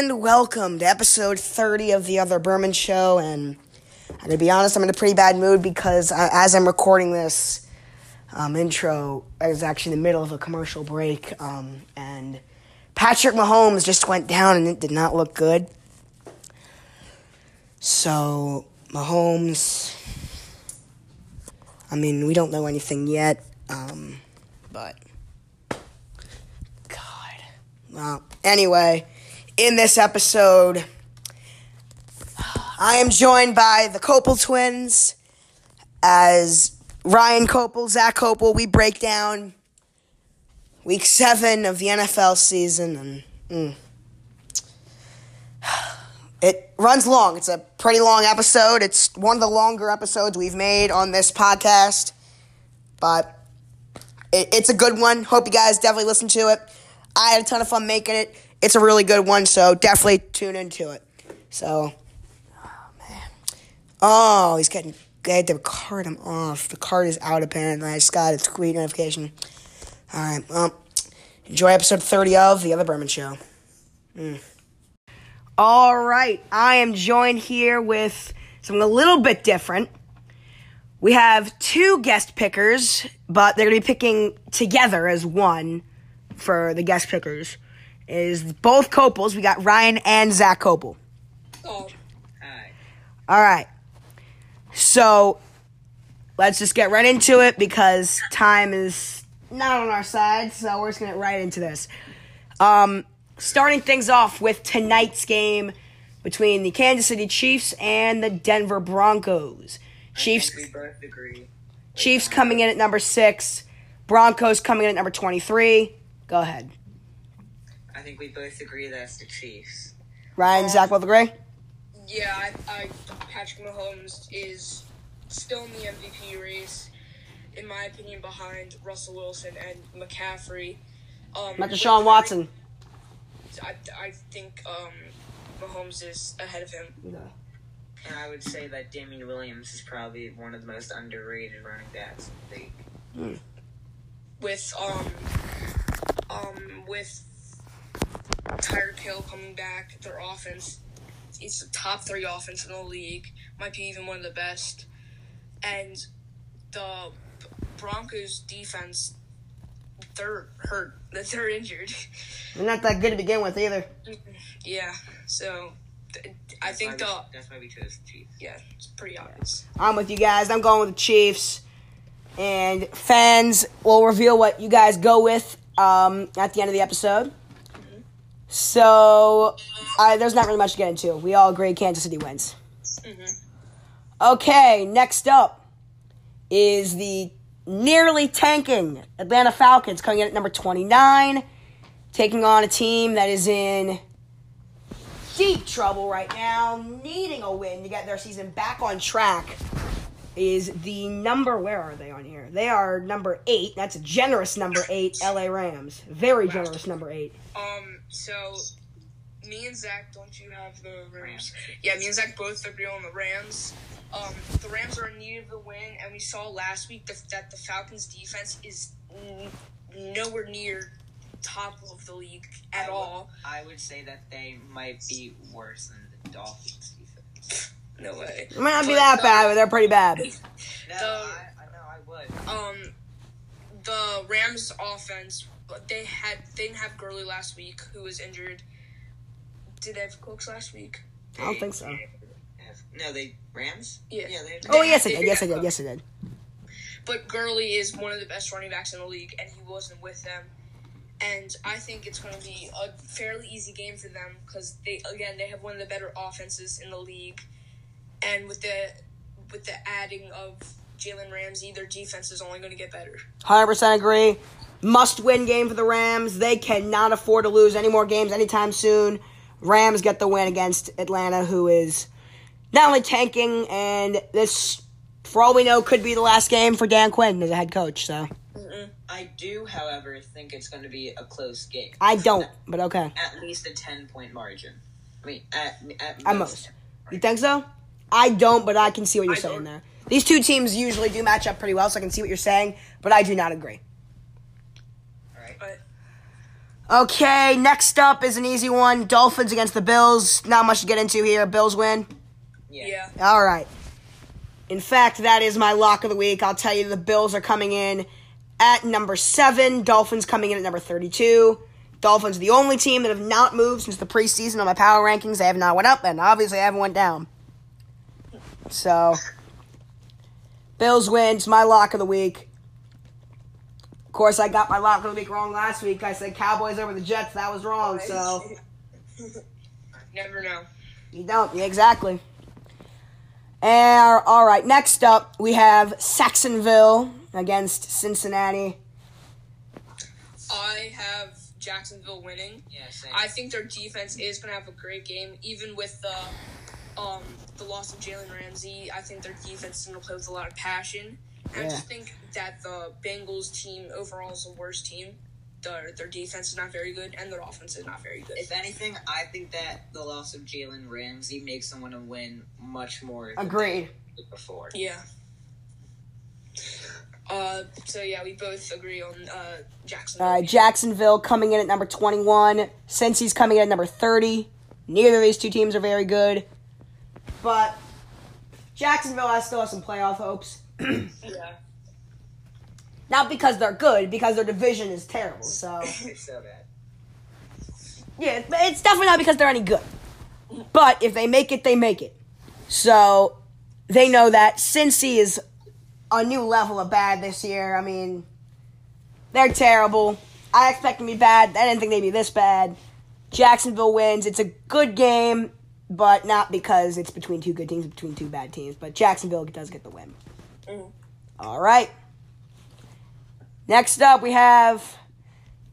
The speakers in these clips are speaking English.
and welcome to episode 30 of the Other Berman Show. And I'm gonna be honest, I'm in a pretty bad mood because as I'm recording this um, intro, I was actually in the middle of a commercial break, um, and Patrick Mahomes just went down and it did not look good. So, Mahomes, I mean, we don't know anything yet, um, but. God. Well, anyway, in this episode, I am joined by the Koppel twins as Ryan Koppel, Zach Koppel. We break down week seven of the NFL season, and mm, it runs long. It's a pretty long episode. It's one of the longer episodes we've made on this podcast, but it, it's a good one. Hope you guys definitely listen to it. I had a ton of fun making it. It's a really good one, so definitely tune into it. So, oh man, oh he's getting. I had to card him off. The card is out apparently. I just got a tweet notification. All right, well, enjoy episode thirty of the Other Berman Show. Mm. All right, I am joined here with something a little bit different. We have two guest pickers, but they're going to be picking together as one for the guest pickers. Is both Koppels. We got Ryan and Zach Koppel. Oh, Hi. All right. So let's just get right into it because time is not on our side. So we're just going to get right into this. Um, starting things off with tonight's game between the Kansas City Chiefs and the Denver Broncos. Chiefs We both agree. Chiefs coming in at number six, Broncos coming in at number 23. Go ahead. I think we both agree that's the Chiefs. Ryan, Zach both agree? yeah, I, I, Patrick Mahomes is still in the MVP race, in my opinion, behind Russell Wilson and McCaffrey. Um, Not with Deshaun Watson. I, I think um, Mahomes is ahead of him. No. And I would say that Damien Williams is probably one of the most underrated running backs in the league. With um, um, with Tyreek Hill coming back, their offense it's the top three offense in the league. Might be even one of the best. And the Broncos defense, they're hurt. They're injured. They're not that good to begin with either. yeah. So th- I think That's the why we- that's why we chose the Chiefs. yeah, it's pretty obvious. I'm with you guys. I'm going with the Chiefs. And fans will reveal what you guys go with um, at the end of the episode. So uh, there's not really much to get into. We all agree Kansas City wins. Okay, next up is the nearly tanking Atlanta Falcons coming in at number 29, taking on a team that is in deep trouble right now, needing a win to get their season back on track. Is the number where are they on here? They are number eight. That's a generous number eight. LA Rams, very generous number eight. Um. So me and Zach, don't you have the Rams? Yeah, me and Zach both agree on the Rams. Um, the Rams are in need of the win, and we saw last week that, that the Falcons' defense is n- nowhere near top of the league at I would- all. I would say that they might be worse than the Dolphins defense. No way. It might not be that bad, but they're pretty bad. No, The- I, I know I would. Um, the Rams' offense, but they had they didn't have Gurley last week, who was injured. Did they have Cooks last week? I don't think so. Have- No, they Rams. Yeah. Yeah, they. Oh yes, I did. Yes, I did. Yes, I did. But Gurley is one of the best running backs in the league, and he wasn't with them. And I think it's going to be a fairly easy game for them because they again they have one of the better offenses in the league, and with the with the adding of Jalen Ramsey, their defense is only going to get better. Hundred percent agree. Must win game for the Rams. They cannot afford to lose any more games anytime soon. Rams get the win against Atlanta, who is not only tanking, and this, for all we know, could be the last game for Dan Quinn as a head coach. So I do, however, think it's going to be a close game. I don't, but okay. At least a ten point margin. I mean, at at, At most. You think so? I don't, but I can see what you're I saying don't. there. These two teams usually do match up pretty well, so I can see what you're saying, but I do not agree. All right. But Okay, next up is an easy one. Dolphins against the Bills. Not much to get into here. Bills win. Yeah. Yeah. All right. In fact, that is my lock of the week. I'll tell you the Bills are coming in at number seven. Dolphins coming in at number 32. Dolphins are the only team that have not moved since the preseason on my power rankings. They have not went up, and obviously they haven't went down. So, Bills wins. My lock of the week. Of course, I got my lock of the week wrong last week. I said Cowboys over the Jets. That was wrong. So. Never know. You don't. Yeah, exactly. And, all right, next up, we have Jacksonville against Cincinnati. I have Jacksonville winning. Yeah, same. I think their defense is going to have a great game, even with the um the loss of Jalen Ramsey. I think their defense is going to play with a lot of passion. And I just think that the Bengals team overall is the worst team. Their their defense is not very good, and their offense is not very good. If anything, I think that the loss of Jalen Ramsey makes them want to win much more. than Agreed. they did Before. Yeah. Uh, so yeah, we both agree on uh Jacksonville. All right, Jacksonville coming in at number 21. Cincy's coming in at number 30. Neither of these two teams are very good. But Jacksonville has still has some playoff hopes. yeah. Not because they're good, because their division is terrible. So. It's so bad. Yeah, it's definitely not because they're any good. But if they make it, they make it. So they know that Cincy is a new level of bad this year. I mean, they're terrible. I expect them to be bad. I didn't think they'd be this bad. Jacksonville wins. It's a good game, but not because it's between two good teams, between two bad teams. But Jacksonville does get the win. Mhm. All right. Next up, we have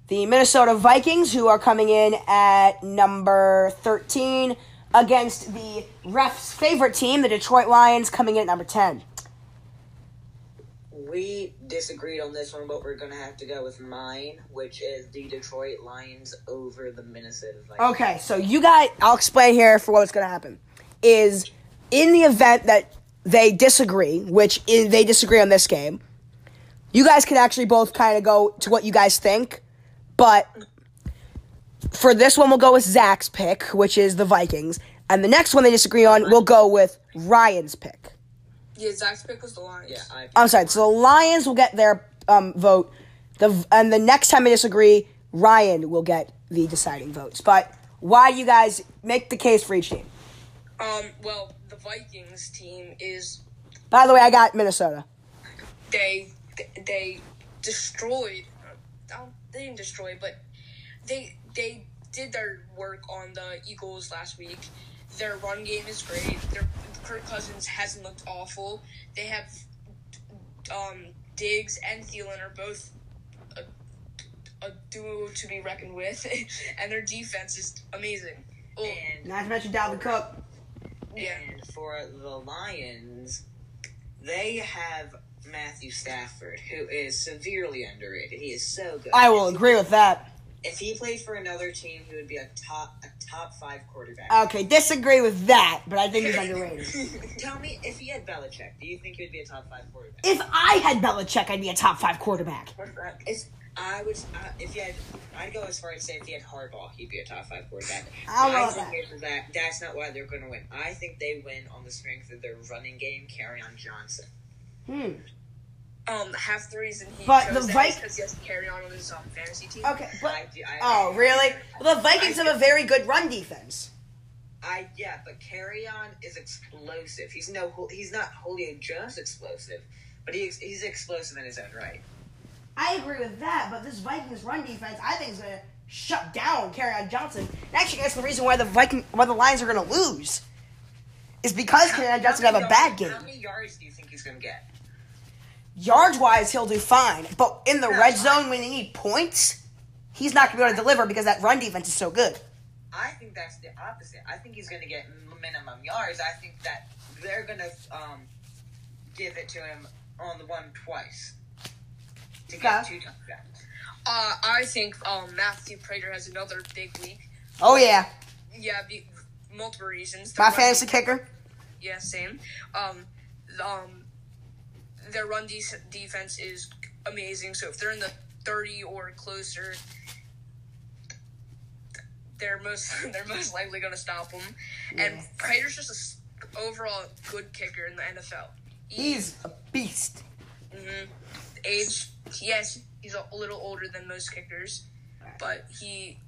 the Minnesota Vikings, who are coming in at number 13 against the ref's favorite team, the Detroit Lions, coming in at number 10. We disagreed on this one, but we're gonna have to go with mine, which is the Detroit Lions over the Minnesota Vikings. Okay, so you guys, I'll explain here for what's to happen. Is in the event that they disagree, which is, they disagree on this game, you guys can actually both kind of go to what you guys think, but for this one, we'll go with Zach's pick, which is the Vikings, and the next one they disagree on, we'll go with Ryan's pick. Yeah, Zach's pick was the Lions. Yeah, I. I'm sorry. So the Lions will get their um, vote. The and the next time they disagree, Ryan will get the deciding votes. But why do you guys make the case for each team? Um, well, the Vikings team is By the way, I got Minnesota. they they destroyed. uh, They didn't destroy, but they they did their work on the Eagles last week. Their run game is great. Their Kirk Cousins hasn't looked awful. They have um, Diggs and Thielen are both a, a duo to be reckoned with, and their defense is amazing. Oh, And, Not to mention Dalvin Cook. yeah. and for the Lions, they have Matthew Stafford, who is severely underrated. He is so good. I will agree with that. If he played for another team, he would be a top a top five quarterback. Okay, disagree with that, but I think he's underrated. Tell me, if he had Belichick, do you think he would be a top five quarterback? if I had Belichick, I'd be a top five quarterback. If I was, uh, if he had, I'd go as far as say if he had Harbaugh, he'd be a top five quarterback. I don't know My about thing is that that's not why they're going to win. I think they win on the strength of their running game. Carry on Johnson. Hmm. Um, half the reason he But chose the that is because he has to Kerryon on his um, fantasy team. Okay, but I, I, oh really? Well, the Vikings have a very good run defense. I yeah, but Kerryon is explosive. He's no, he's not Julio Jones explosive, but he's he's explosive in his own right. I agree with that, but this Vikings run defense, I think, is gonna shut down on Johnson. And actually, that's the reason why the Viking, why the Lions are gonna lose, is because Kerryon Johnson How have many a bad game. How many yards do you think he's going to get? Yards wise, he'll do fine, but in the red zone when they need points, he's not gonna be able to deliver because that run defense is so good. I think that's the opposite. I think he's going to get minimum yards. I think that they're going to um, give it to him on the one twice to get two touchdowns. Uh, I think um, Matthew Prater has another big week. Oh yeah, Yeah, be, multiple reasons. my fantasy kicker. Yeah, same. Um, um, their run de- defense is amazing. So if they're in the thirty or closer, they're most they're most likely going to stop him. And Prater's just a overall good kicker in the NFL. He's a beast. hmm Age, yes, he's a little older than most kickers, but he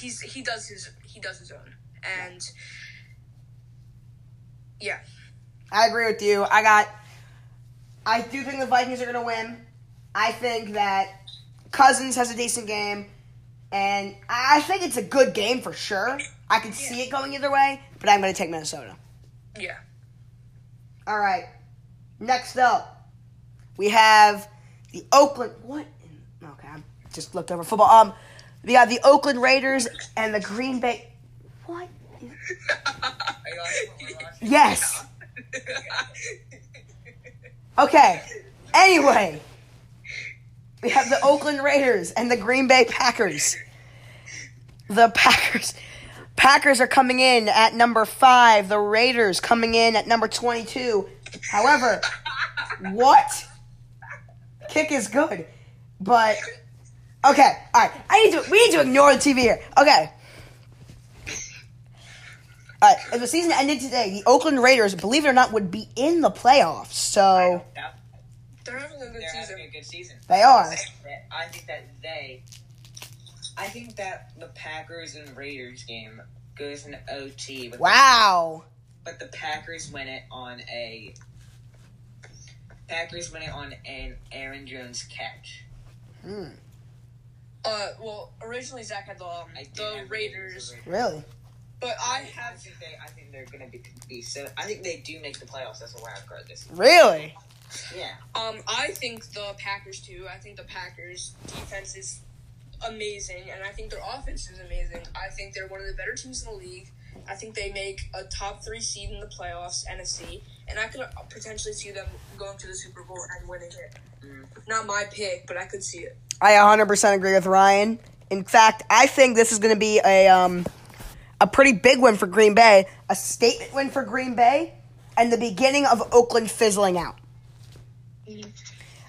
he's he does his he does his own. And yeah, I agree with you. I got. I do think the Vikings are going to win. I think that Cousins has a decent game, and I think it's a good game for sure. I can see it going either way, but I'm going to take Minnesota. yeah. All right. Next up, we have the Oakland. What? in- Okay, I just looked over football. Um, we got the Oakland Raiders and the Green Bay. What? Are you watching what we're watching? Yes. Okay. Anyway, we have the Oakland Raiders and the Green Bay Packers. The Packers Packers are coming in at number 5, the Raiders coming in at number 22. However, what? Kick is good. But okay, all right. I need to we need to ignore the TV here. Okay. All right, if the season ended today, the Oakland Raiders, believe it or not, would be in the playoffs. So Yeah, They're having a good they're season. having a good season. they are. I think that they. I think that the Packers and Raiders game goes in OT, but, Wow. but the Packers win it on a. Packers win it on an Aaron Jones catch. Hmm. Uh, well, originally Zach had the um, the have Raiders, Really? But I I have think they. I think they're gonna be, be so. I think they do make the playoffs as a wild card this year. Really? Yeah. Um, I think the Packers too. I think the Packers defense is amazing, and I think their offense is amazing. I think they're one of the better teams in the league. I think they make a top three seed in the playoffs, NFC, and I could potentially see them going to the Super Bowl and winning it. Mm. Not my pick, but I could see it. I 100% agree with Ryan. In fact, I think this is going to be a um, a pretty big win for Green Bay, a statement win for Green Bay, and the beginning of Oakland fizzling out.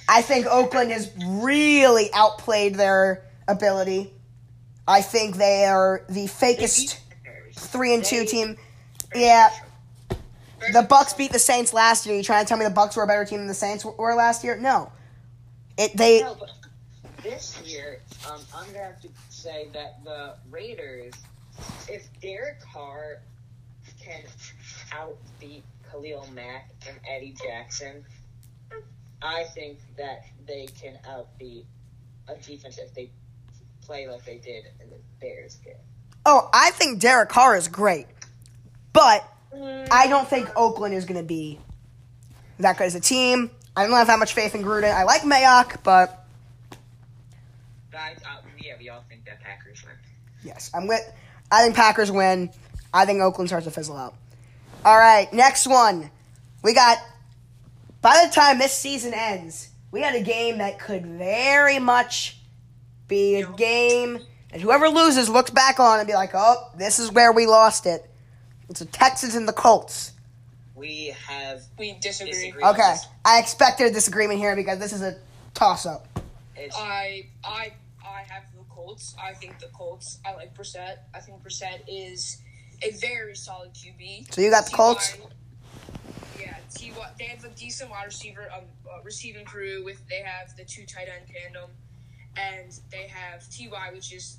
I think Oakland has really outplayed their ability. I think they are the fakest three and two team. Yeah, the Bucks beat the Saints last year. You trying to tell me the Bucks were a better team than the Saints were last year? No. It they No, this year, um, I'm gonna have to say that the Raiders, if Derek Carr can outbeat Khalil Mack and Eddie Jackson, I think that they can outbeat a defense if they play like they did in the Bears game. Oh, I think Derek Carr is great, but I don't think Oakland is going to be that good as a team. I don't have that much faith in Gruden. I like Mayock, but But I, uh, yeah, we all think that Packers win. yes, I'm with. I think Packers win. I think Oakland starts to fizzle out. All right, next one. We got. By the time this season ends, we had a game that could very much be a game that whoever loses looks back on and be like, "Oh, this is where we lost it." It's the Texans and the Colts. We have We disagree. Disagree. Okay, I expected a disagreement here because this is a toss-up. it's I I I have the Colts. I think the Colts. I like Brissett. I think Brissett is a very solid QB. So you got the Colts? Yeah, T. They have a decent wide receiver, um, uh, receiving crew with. They have the two tight end tandem, and they have Ty, which is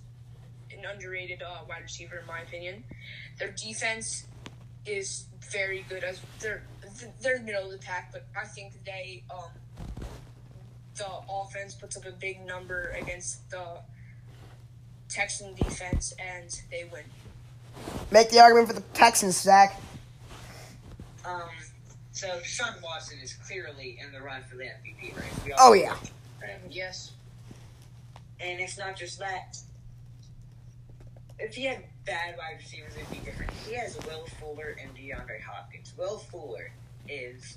an underrated uh, wide receiver in my opinion. Their defense is very good as they're they're middle of the pack, but I think they um the offense puts up a big number against the Texan defense and they win. Make the argument for the Texans, Zach. Um, so Sean Watson is clearly in the run for the MVP, right? Oh yeah. that. Yes. And it's not just that. If he had bad wide receivers, it'd be different. He has Will Fuller and DeAndre Hopkins. Will Fuller is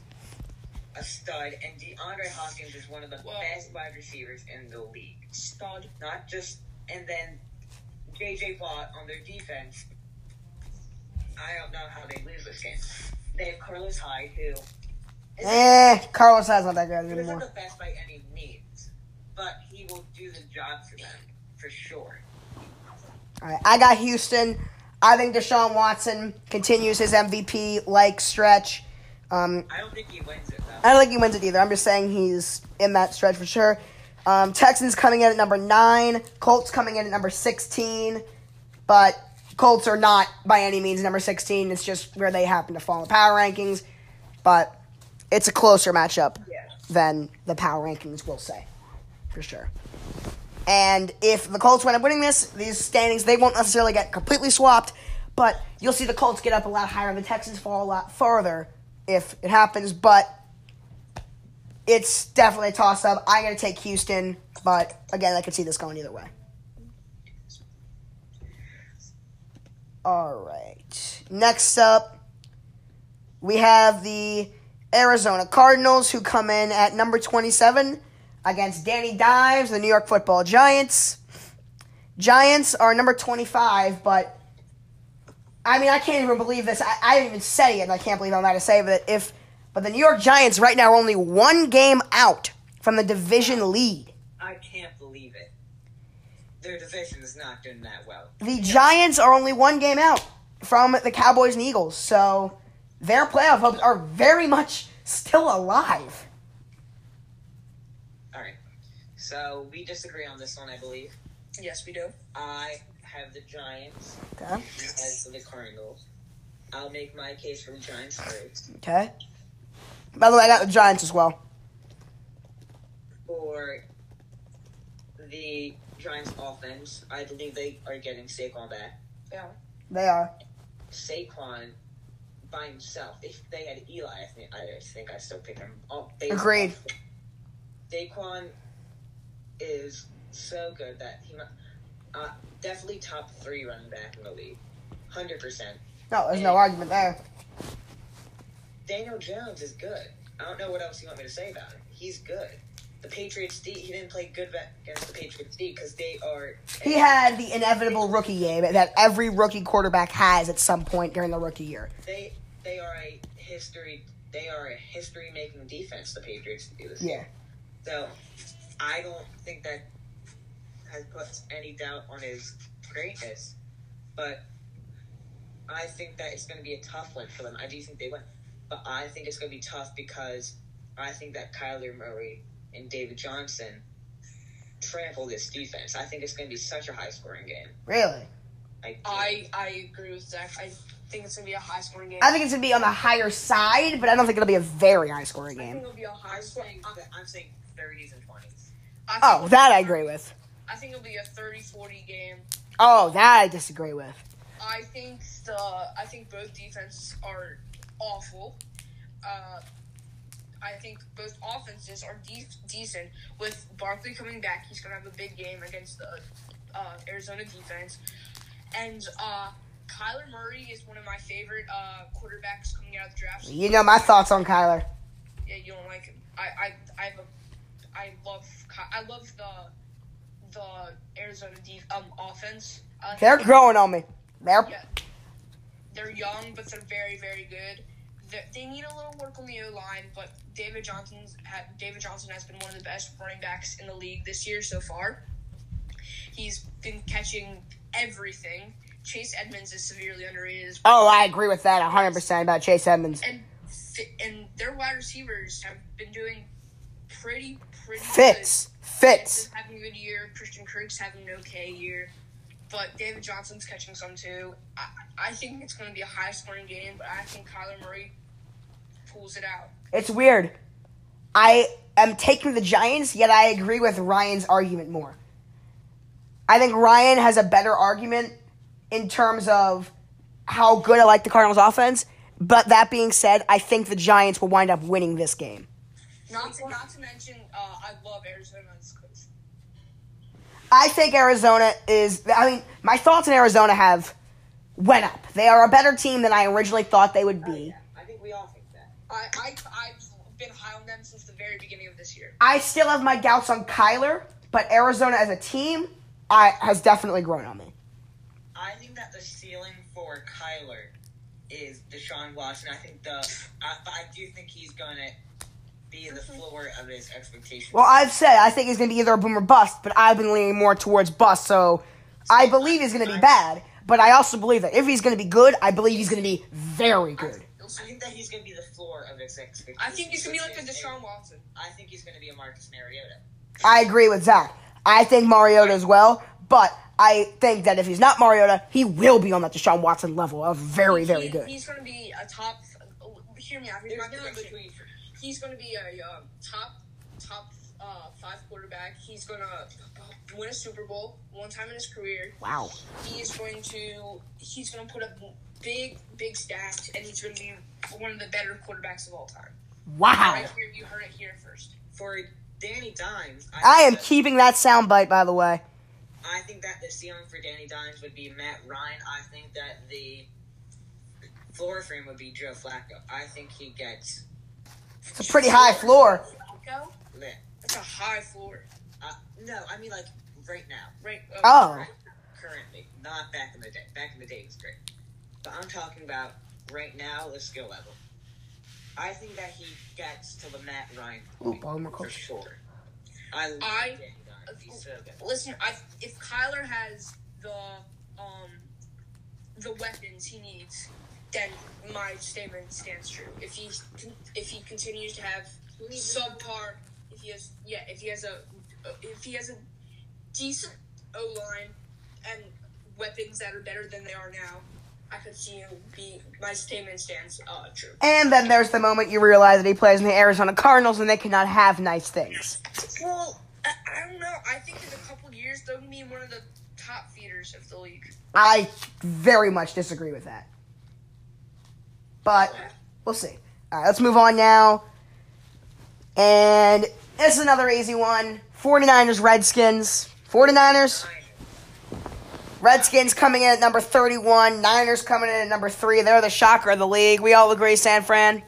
a stud, and DeAndre Hopkins is one of the Well- best wide receivers in the league. Stud. Not just, and then JJ Watt on their defense. I don't know how they lose this game. They have Carlos Hyde, who is Eh, Carlos has not that good He isn't the best by any means, but he will do the job for them for sure. All right, I got Houston. I think Deshaun Watson continues his MVP like stretch. Um, I don't think he wins it though. I don't think he wins it either. I'm just saying he's in that stretch for sure. Um, Texans coming in at number nine. Colts coming in at number 16. But Colts are not by any means number 16. It's just where they happen to fall in power rankings. But it's a closer matchup Yeah. than the power rankings will say, for sure. And if the Colts wind up winning this, these standings, they won't necessarily get completely swapped, but you'll see the Colts get up a lot higher and the Texans fall a lot further if it happens. But it's definitely a toss up. I'm going to take Houston, but again, I could see this going either way. All right. Next up, we have the Arizona Cardinals who come in at number 27 against Danny Dimes, the New York Football Giants. Giants are number 25, but I mean, I can't even believe this. I, I didn't even say it, and I can't believe I'm about to say that if, but the New York Giants right now are only one game out from the division lead. I can't believe it. Their division is not doing that well. The Giants are only one game out from the Cowboys and Eagles, so their playoff hopes are very much still alive. All right. So we disagree on this one, I believe. Yes, we do. I have the Giants Okay. as the Cardinals. I'll make my case for the Giants first. Okay. By the way, I got the Giants as well. For the Giants offense, I believe they are getting Saquon back. Yeah. They are. Saquon by himself. If they had Eli, I think I think I still pick him. Oh, they Agreed. Saquon is so good that he might- uh, definitely top three running back in the league, hundred percent. No, there's no argument there. Daniel Jones is good. I don't know what else you want me to say about him. He's good. The Patriots D, he didn't play good against the Patriots D because they are. He had the inevitable rookie game that every rookie quarterback has at some point during the rookie year. They they are a history. They are a history making defense. The Patriots do this. Yeah. So I don't think that has put any doubt on his greatness, but I think that it's going to be a tough one for them. I do think they win, but I think it's going to be tough because I think that Kyler Murray and David Johnson trample this defense. I think it's going to be such a high scoring game. Really? I, I I agree with Zach. I think it's gonna be a high scoring game. I think it's going to be on the higher side, but I don't think it'll be a very high scoring game. I think game. it'll be a high I'm, scoring. saying, I'm saying 30s and 20s. Oh, that I agree with. I think it'll be a 30-40 game. Oh, that I disagree with. I think the I think both defenses are awful. Uh, I think both offenses are de- decent. With Barkley coming back, he's gonna have a big game against the uh, Arizona defense. And uh, Kyler Murray is one of my favorite uh, quarterbacks coming out of the draft. You know my thoughts on Kyler. Yeah, you don't like him. I I I have a I love I love the the Arizona def- um offense. I They're growing on me. They're yeah. They're young, but they're very, very good. They, they need a little work on the O line, but David Johnson's ha- David Johnson has been one of the best running backs in the league this year so far. He's been catching everything. Chase Edmonds is severely underrated, as oh, well. Oh, I agree with that 100% about Chase Edmonds. and and their wide receivers have been doing pretty, pretty Fitz. good. Fitz. is having a good year. Christian Kirk's having an okay year. But David Johnson's catching some too. I, I think it's going to be a high scoring game, but I think Kyler Murray pulls it out. It's weird. I am taking the Giants, yet I agree with Ryan's argument more. I think Ryan has a better argument in terms of how good I like the Cardinals offense. But that being said, I think the Giants will wind up winning this game. Not to, not to mention, uh, I love Arizona's coach. I think Arizona is. I mean, my thoughts on Arizona have went up. They are a better team than I originally thought they would be. I think we all think that. I, I, I've been high on them since the very beginning of this year. I still have my doubts on Kyler, but Arizona as a team I, has definitely grown on me. I think that the ceiling for Kyler is Deshaun Watson. I think the, I, I do think he's gonna be the floor of his expectations. Well, I've said I think he's going to be either a boom or bust, but I've been leaning more towards bust, so I believe he's going to be bad, but I also believe that if he's going to be good, I believe he's going to be very good. I think that he's going to be the floor of his expectations. I think he's gonna be like a which Deshaun Watson. I think he's going to be a Marcus Mariota. I agree with Zach. I think Mariota as well, but I think that if he's not Mariota, he will be on that Deshaun Watson level of very, very He- good. He's gonna be a top. Hear me out. Here's There's my no in prediction. He's gonna be a um, top top uh, five quarterback. He's gonna win a Super Bowl one time in his career. Wow. He is going to. He's gonna put up big big stats, and he's gonna be one of the better quarterbacks of all time. Wow. Right here, you heard it here first. For Danny Dimes, I think am that- keeping that soundbite, by the way. I think that the ceiling for Danny Dimes would be Matt Ryan. I think that the floor frame would be Joe Flacco. I think he gets It's a pretty high floor. Flacco? lit. That's a high floor. Uh, no, I mean like right now, Right. uh, Oh. right, currently, not back in the day. Back in the day, was great. But I'm talking about right now, the skill level. I think that he gets to the Matt Ryan Ooh, point ball more for close. sure. I love I- He's so good. Listen, I, if Kyler has the um the weapons he needs, then my statement stands true. If he if he continues to have subpar, if he has yeah, if he has a if he has a decent O line and weapons that are better than they are now, I could see him be my statement stands uh, true. And then there's the moment you realize that he plays in the Arizona Cardinals and they cannot have nice things. Well, I, I don't know. I think in a couple years they'll be one of the top feeders of the league. I very much disagree with that. But we'll see. All right, let's move on now. And this is another easy one 49ers, Redskins. 49ers, Redskins coming in at number 31. Niners coming in at number 3. They're the shocker of the league. We all agree, San Fran.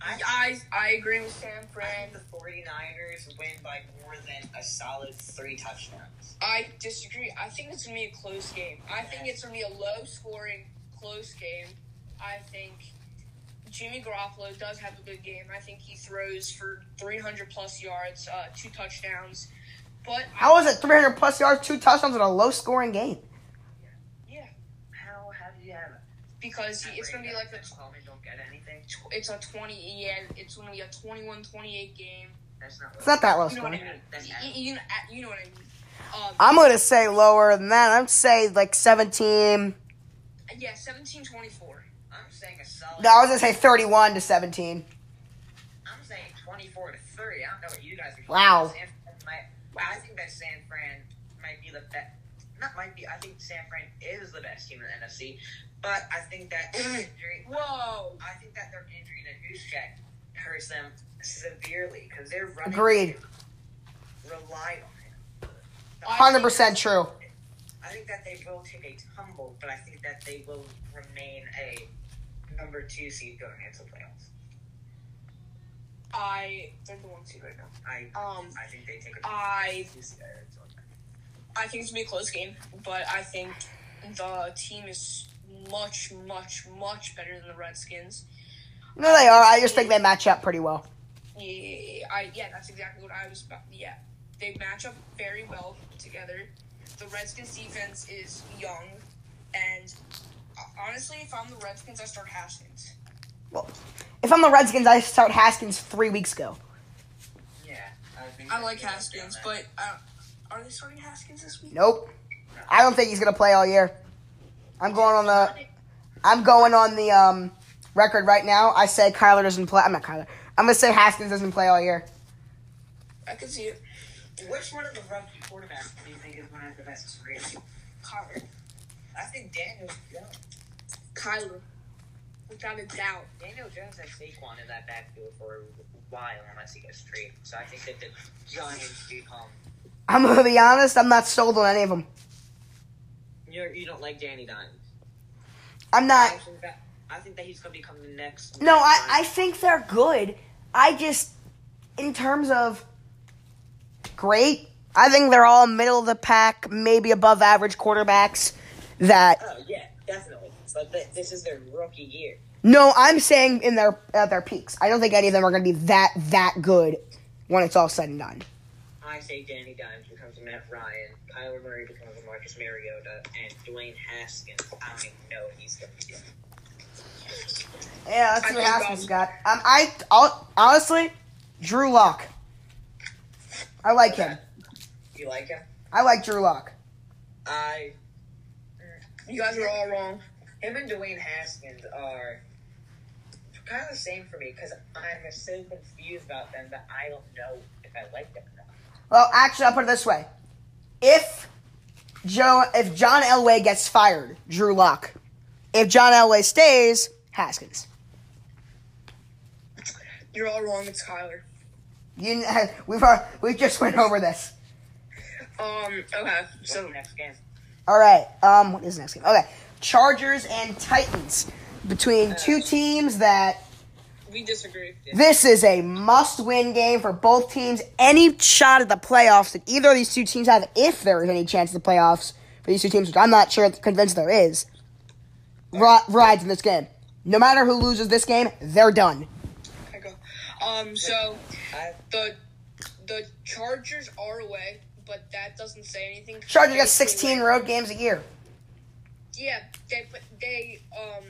I, I, I agree with Sam I Fran. think the 49ers win by more than a solid three touchdowns. I disagree. I think it's gonna be a close game. I think it's gonna be a low scoring, close game. I think Jimmy Garoppolo does have a good game. I think he throws for 300 plus yards, uh, two touchdowns. But How was it 300 plus yards, two touchdowns in a low scoring game? yeah, How how did you have it? because he, it's gonna be like a Coleman don't get anything. tw- it's a 20 yeah it's gonna be a 21-28 game. That's not. It's not that low You know what I scoring. mean? That's You, average. you, know- you know what I mean. Um, I'm going to say lower than that. I'm say like 17. yeah, 17-24. I'm saying a solid. No, I was going to say 31 to 17. I'm saying 24 to 30. I don't know what you guys are. Wow. San might, I think that San Fran might be the best. Not might be. I think San Fran is the best team in the NFC. But I think that injury. Whoa. I think that their injury to Juszczyk hurts them severely because they're running. Agreed. Relied on him. 100% true. I think that they will take a tumble, but I think that they will remain a number two seed going into the playoffs. I they're the one seed right now. I Um, I think they take a I two. I think it's gonna be a close game, but I think the team is much, much, much better than the Redskins. No, they are. I just think they match up pretty well. Yeah, I yeah, that's exactly what I was about. Yeah, they match up very well together. The Redskins defense is young, and honestly, if I'm the Redskins, I start Haskins. Well, if I'm the Redskins, I start Haskins three weeks ago. Yeah, I, think I like Haskins, but uh, are they starting Haskins this week? Nope. I don't think he's gonna play all year. I'm going on the. I'm going on the um record right now. I say Kyler doesn't play. I'm not Kyler. I'm gonna say Haskins doesn't play all year. I can see it. Which one of the rookie quarterbacks do you think is one of the best career? Kyler, I think Daniel Jones. Kyler, without a doubt. Daniel Jones and Saquon in that backfield for a while unless he gets traded. So I think that the Giants do become. I'm gonna be honest. I'm not sold on any of them. You're, you don't like Danny Dimes. I'm I not. think that I think that he's going to become the next. No, I I think they're good. I just, in terms of great, I think they're all middle of the pack, maybe above average quarterbacks. That Oh yeah, definitely. But th- this is their rookie year. no, I'm saying in their at their peaks. I don't think any of them are going to be that that good when it's all said and done. I say Danny Dimes becomes a Matt Ryan, Kyler Murray becomes a Marcus Mariota, and Dwayne Haskins. I don't even know what he's going to do. Yeah, that's I what Haskins got. Um, I I'll, honestly, Drew Lock. I like him. You like him? I like Drew Lock. I. You guys are all wrong. Him and Dwayne Haskins are kind of the same for me because I'm so confused about them that I don't know if I like them or not. Well, actually, I'll put it this way: if Joe, if John Elway gets fired, Drew Lock. If John Elway stays, Haskins. You're all wrong. It's Kyler. You, we've al- we just went over this. Um. Okay. So So next game. All right. Um, what is the next game? Okay, Chargers and Titans between two teams that we disagree. This is a must-win game for both teams. Any shot at the playoffs that either of these two teams have, if there is any chance of the playoffs for these two teams, which I'm not sure convinced there is, ri- rides in this game. No matter who loses this game, they're done. I go. Um. So the the Chargers are away, but that doesn't say anything. Chargers got 16 road games a year. Yeah, they they um.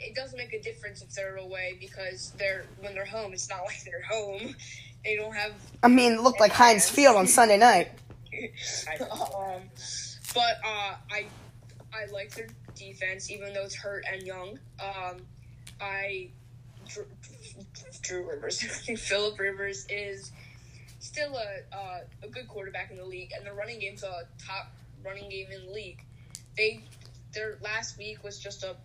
It doesn't make a difference if they're away because they're when they're home. It's not like they're home. They don't have I mean, it looked like Heinz Field on Sunday night. um, but uh, I I like their defense, even though it's hurt and young. Um, I Drew, Drew Rivers, Philip Rivers is still a uh, a good quarterback in the league, and the running game's a top running game in the league. They their last week was just a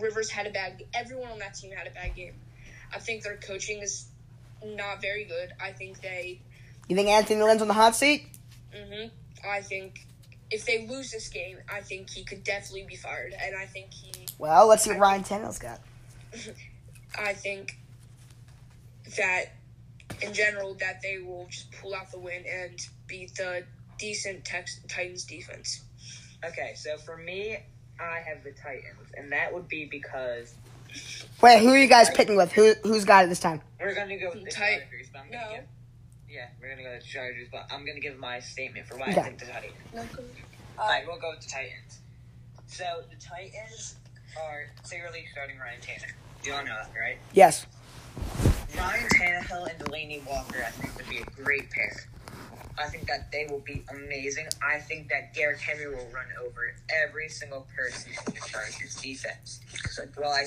Rivers had a bad. Everyone on that team had a bad game. I think their coaching is not very good. I think they You think Anthony Lynn's on the hot seat? hmm I think if they lose this game, I think he could definitely be fired, and I think he, Well, let's see what Ryan Tannehill's got. I think that in general that they will just pull out the win and beat the decent Tex- Titans defense. Okay, so for me, I have the Titans, and that would be because Wait, who are you guys picking with? Who who's got it this time? we're going to go with the Tit- Chargers, but I'm going to No. give. Yeah, we're going to go with the Chargers, but I'm going to give my statement for why Okay. I think the Titans. Alright, we'll go with the Titans. So the Titans are clearly starting Ryan Tanner. You all know that, right? Yes. Ryan Tannehill and Delanie Walker, I think, would be a great pair. I think that they will be amazing. I think that Derrick Henry will run over every single person in the Chargers defense. So, well, I,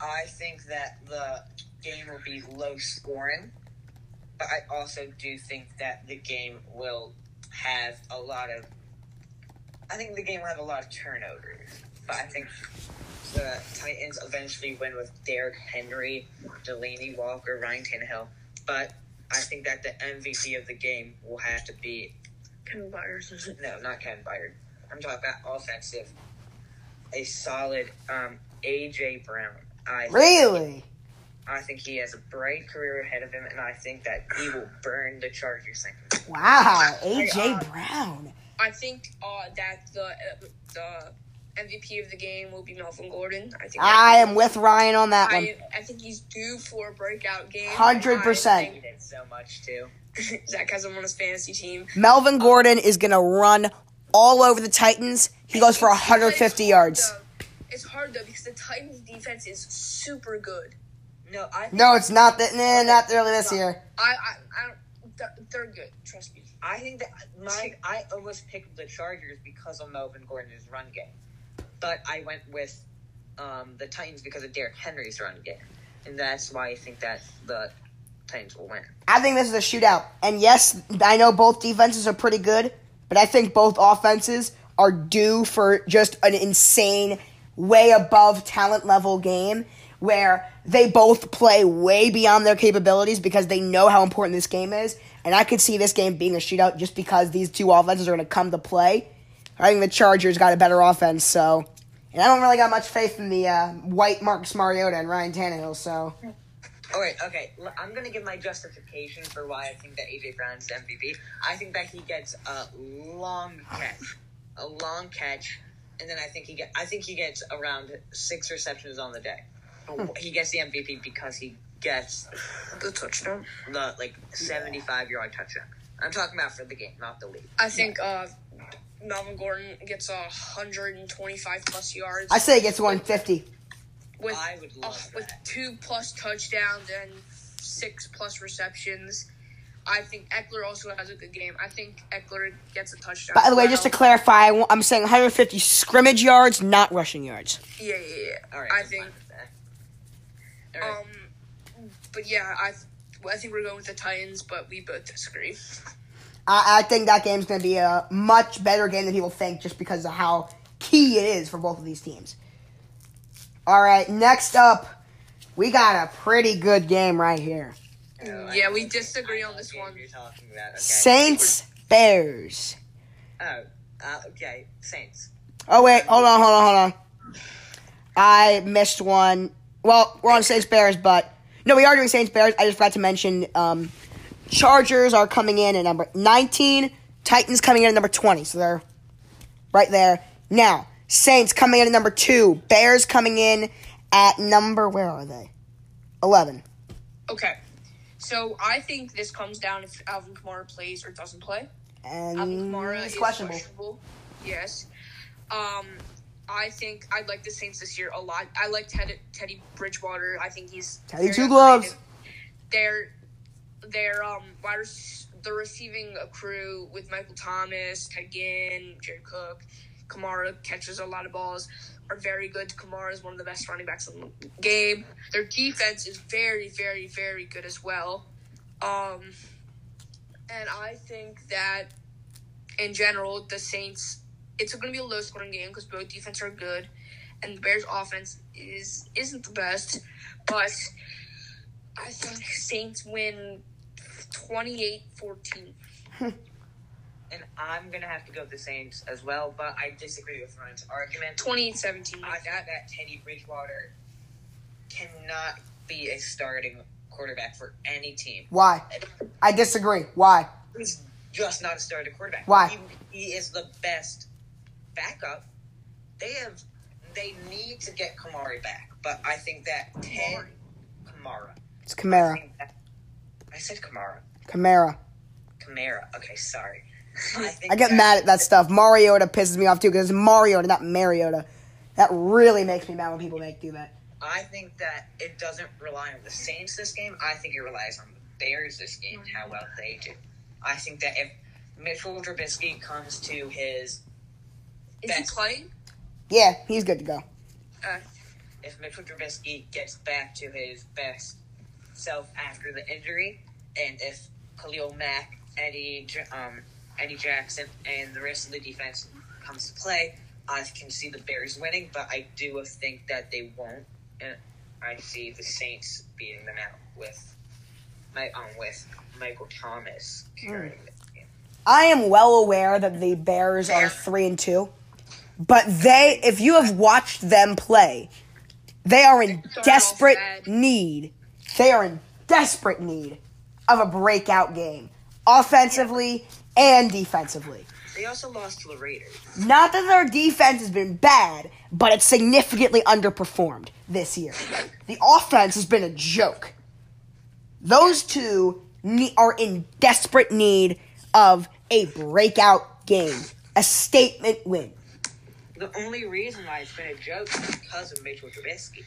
I think that the game will be low scoring, but I also do think that the game will have a lot of. I think the game will have a lot of turnovers, but I think the Titans eventually win with Derrick Henry, Delanie Walker, Ryan Tannehill. But I think that the MVP of the game will have to be Kevin Byard. no, not Kevin Byard. I'm talking about offensive. A solid um, AJ Brown. I Really? I think he has a bright career ahead of him, and I think that he will burn the Chargers thing. Wow, AJ Hey, uh, Brown. I think uh, that the uh, the MVP of the game will be Melvin Gordon. I think I am with Ryan on that one. I, I think he's due for a breakout game. 100%. He did so much too. Zach has him on his fantasy team. Melvin Gordon is gonna run all over the Titans. He goes for It's- it's 150 yards. though. It's hard though because the Titans defense is super good. No, I think, No, it's not that. Nah, not really this year. I I, I don't. They're, they're good. Trust me. I think that my I almost picked the Chargers because of Melvin Gordon's run game, but I went with um, the Titans because of Derrick Henry's run game, and that's why I think that the Titans will win. I think this is a shootout. And yes, I know both defenses are pretty good, but I think both offenses are due for just an insane, way above talent level game where they both play way beyond their capabilities because they know how important this game is. And I could see this game being a shootout just because these two offenses are going to come to play. I think the Chargers got a better offense, so. And I don't really got much faith in the uh, white Marcus Mariota and Ryan Tannehill, so. All right, okay. I'm gonna give my justification for why I think that AJ Brown's the MVP. I think that he gets a long catch, a long catch, and then I think he get. I think he gets around six receptions on the day. He gets the MVP because he gets The touchdown. the like seventy-five yard touchdown. I'm talking about for the game, not the league. I think uh, Melvin Gordon gets a 125 plus yards I say he gets 150. with I would uh, love with two plus touchdowns and six plus receptions. I think Ekeler also has a good game. I think Ekeler gets a touchdown. By the way, as just to clarify, I wa- I'm saying 150 scrimmage yards, not rushing yards. yeah, yeah, yeah. All right, I I'm think fine with that. All right. Um, but yeah, I I think we're going with the Titans, but we both disagree. I, I think that game's going to be a much better game than people think just because of how key it is for both of these teams. All right, next up, we got a pretty good game right here. Oh, yeah, we disagree on this one. You're talking about. Okay. Saints, Bears. Oh, uh, okay. Saints. Oh, wait, hold on, hold on, hold on. I missed one. Well, we're on Saints, Bears, but. No, we are doing Saints, Bears. I just forgot to mention um, Chargers are coming in at number 19, Titans coming in at number 20, so they're right there. Now, Saints coming in at number 2, Bears coming in at number. Where are they? 11. Okay, so I think this comes down if Alvin Kamara plays or doesn't play. Alvin And Kamara is questionable. questionable. Yes. Um, I think I like the Saints this year a lot. I like Ted, Teddy Bridgewater. I think he's Teddy Two Gloves. They're they're um wide the receiving crew with Michael Thomas, Ted Ginn, Jared Cook, Kamara catches a lot of balls. Are very good. Kamara is one of the best running backs in the game. Their defense is very, very, very good as well. Um, and I think that in general, the Saints, it's going to be a low scoring game because both defense are good, and the Bears' offense is isn't the best. But I think Saints win 28-14. And I'm gonna have to go with the Saints as well, but I disagree with Ryan's argument. 28-17 I like think that. that Teddy Bridgewater cannot be a starting quarterback for any team. Why? I disagree. Why? He's just not a starting quarterback. Why? He, he is the best backup. They have. They need to get Kamari back, but I think that Ted Kamara. It's I, Kamara. Think that- I said Kamara. Kamara. Kamara. Okay, sorry. I, think I get that- mad at that stuff. Mariota pisses me off too because it's Mariota, not Mariota. That really makes me mad when people make do that. I think that it doesn't rely on the Saints this game. I think it relies on the Bears this game, and how well they do. I think that if Mitchell Trubisky comes to his, Is he playing? Yeah, he's good to go. Uh, if Mitchell Trubisky gets back to his best self after the injury, and if Khalil Mack, Eddie, um, Eddie Jackson, and the rest of the defense comes to play, I can see the Bears winning, but I do think that they won't. And I see the Saints beating them out with my um with Michael Thomas carrying the game. I am well aware that the Bears are three and two, but they, if you have watched them play, they are in desperate need. They are in desperate need of a breakout game, offensively and defensively. They also lost to the Raiders. Not that their defense has been bad, but it's significantly underperformed this year. The offense has been a joke. Those two are in desperate need of a breakout game, a statement win. The only reason why it's been a joke is because of Mitchell Trubisky.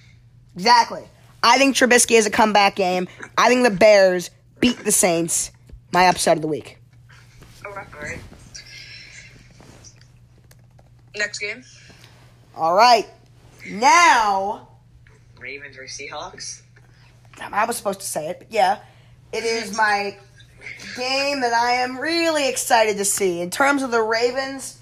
Exactly. I think Trubisky is a comeback game. I think the Bears beat the Saints. My upset of the week. right. Next game. All right. Now, Ravens or Seahawks? Um, I was supposed to say it, but yeah, it is my game that I am really excited to see. In terms of the Ravens,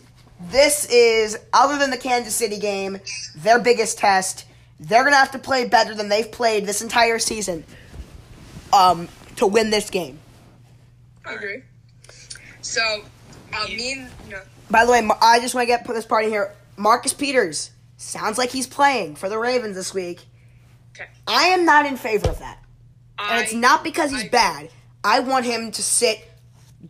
this is, other than the Kansas City game, their biggest test. They're going to have to play better than they've played this entire season um, to win this game. I agree. So, uh, me and no, By the way, I just want to get put this part in here. Marcus Peters sounds like he's playing for the Ravens this week. okay. I am not in favor of that. And it's not because he's I- bad. I want him to sit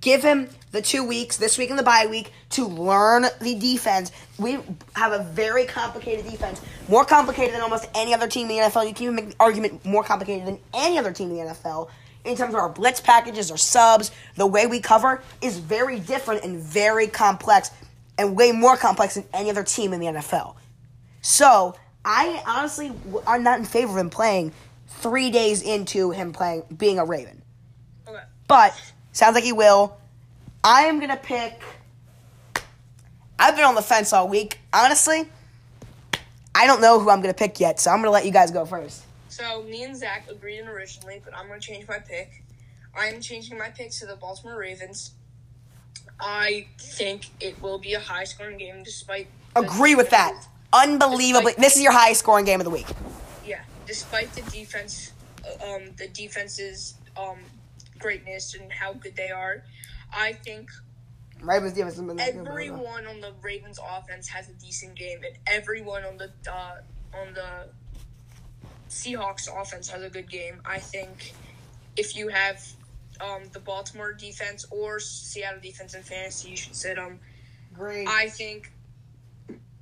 give him the two weeks, this week and the bye week, to learn the defense. We have a very complicated defense, more complicated than almost any other team in the NFL. You can even make the argument more complicated than any other team in the NFL. In terms of our blitz packages, our subs, the way we cover is very different and very complex, and way more complex than any other team in the NFL. So I honestly, I'm not in favor of him playing three days into him playing being a Raven. Okay. But sounds like he will. I am gonna pick. I've been on the fence all week. Honestly, I don't know who I'm gonna pick yet, so I'm gonna let you guys go first. So me and Zach agreed originally, but I'm gonna change my pick. I am changing my pick to the Baltimore Ravens. I think it will be a high scoring game despite Agree with that. Unbelievably, this is your highest scoring game of the week. Yeah, despite the defense, um, the defense's um greatness and how good they are, I think Ravens defense. everyone on the Ravens offense has a decent game, and everyone on the uh, on the Seahawks offense has a good game. I think if you have um, the Baltimore defense or Seattle defense in fantasy, you should sit them. Great. I think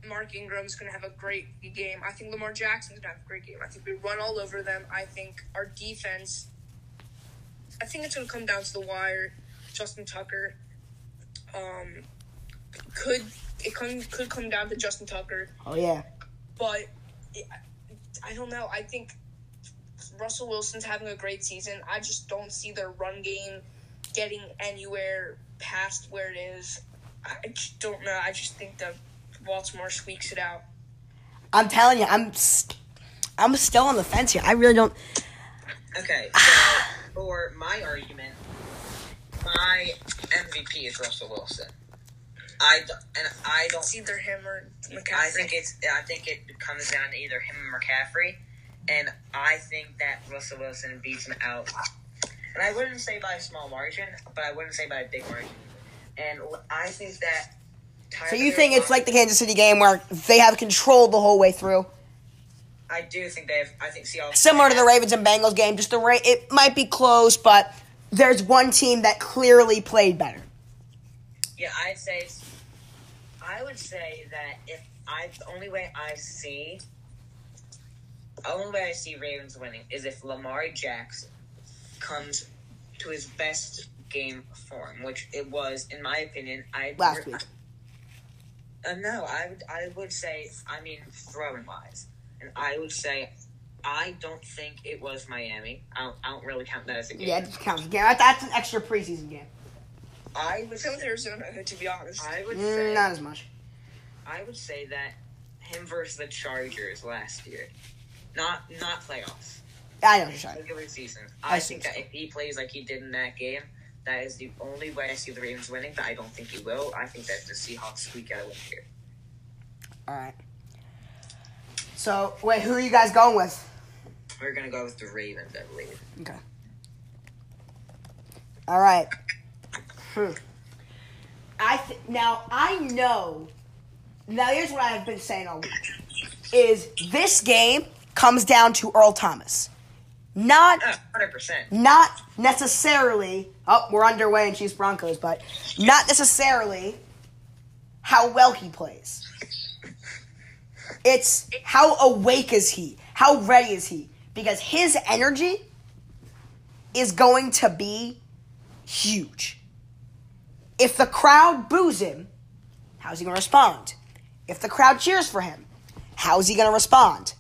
Mark Ingram's going to have a great game. I think Lamar Jackson's going to have a great game. I think we run all over them. I think our defense. I think it's going to come down to the wire. Justin Tucker. Um, could it come could come down to Justin Tucker, Oh yeah. but it, I don't know. I think Russell Wilson's having a great season. I just don't see their run game getting anywhere past where it is. I just don't know. I just think that Baltimore squeaks it out. I'm telling you, I'm st- I'm still on the fence here. I really don't. Okay, so for my argument, my MVP is Russell Wilson. I d- and I don't. It's either him or McCaffrey. I think it's. I think it comes down to either him or McCaffrey, and I think that Russell Wilson beats him out. And I wouldn't say by a small margin, but I wouldn't say by a big margin. And I think that. So you think it's like the Kansas City game where they have control the whole way through? I do think they have. I think Seahawks. Similar to the Ravens and Bengals game, just the Ra- it might be close, but there's one team that clearly played better. Yeah, I'd say. I would say that if I the only way I see, the only way I see Ravens winning is if Lamar Jackson comes to his best game form, which it was, in my opinion. I Last week. Uh, no, I would. I would say. I mean, throwing wise, and I would say. I don't think it was Miami. I don't, I don't really count that as a game. Yeah, it just counts. Yeah, that's an extra preseason game. I would. Same with Arizona, to be honest. I would Mm, say. not as much. I would say that him versus the Chargers last year, not not playoffs, I know what you're regular season. I I, see. think that if he plays like he did in that game, that is the only way I see the Ravens winning. But I don't think he will. I think that the Seahawks squeak out a win here. All right. So wait, who are you guys going with? We're gonna go with the Ravens, I believe. Okay. All right. Hmm. I th- now I know. Now here's what I've been saying all week: is this game comes down to Earl Thomas, not Hundred percent. not necessarily. Oh, we're underway in Chiefs Broncos, but not necessarily how well he plays. It's how awake is he? How ready is he? Because his energy is going to be huge. If the crowd boos him, how's he going to respond? If the crowd cheers for him, how is he going to respond?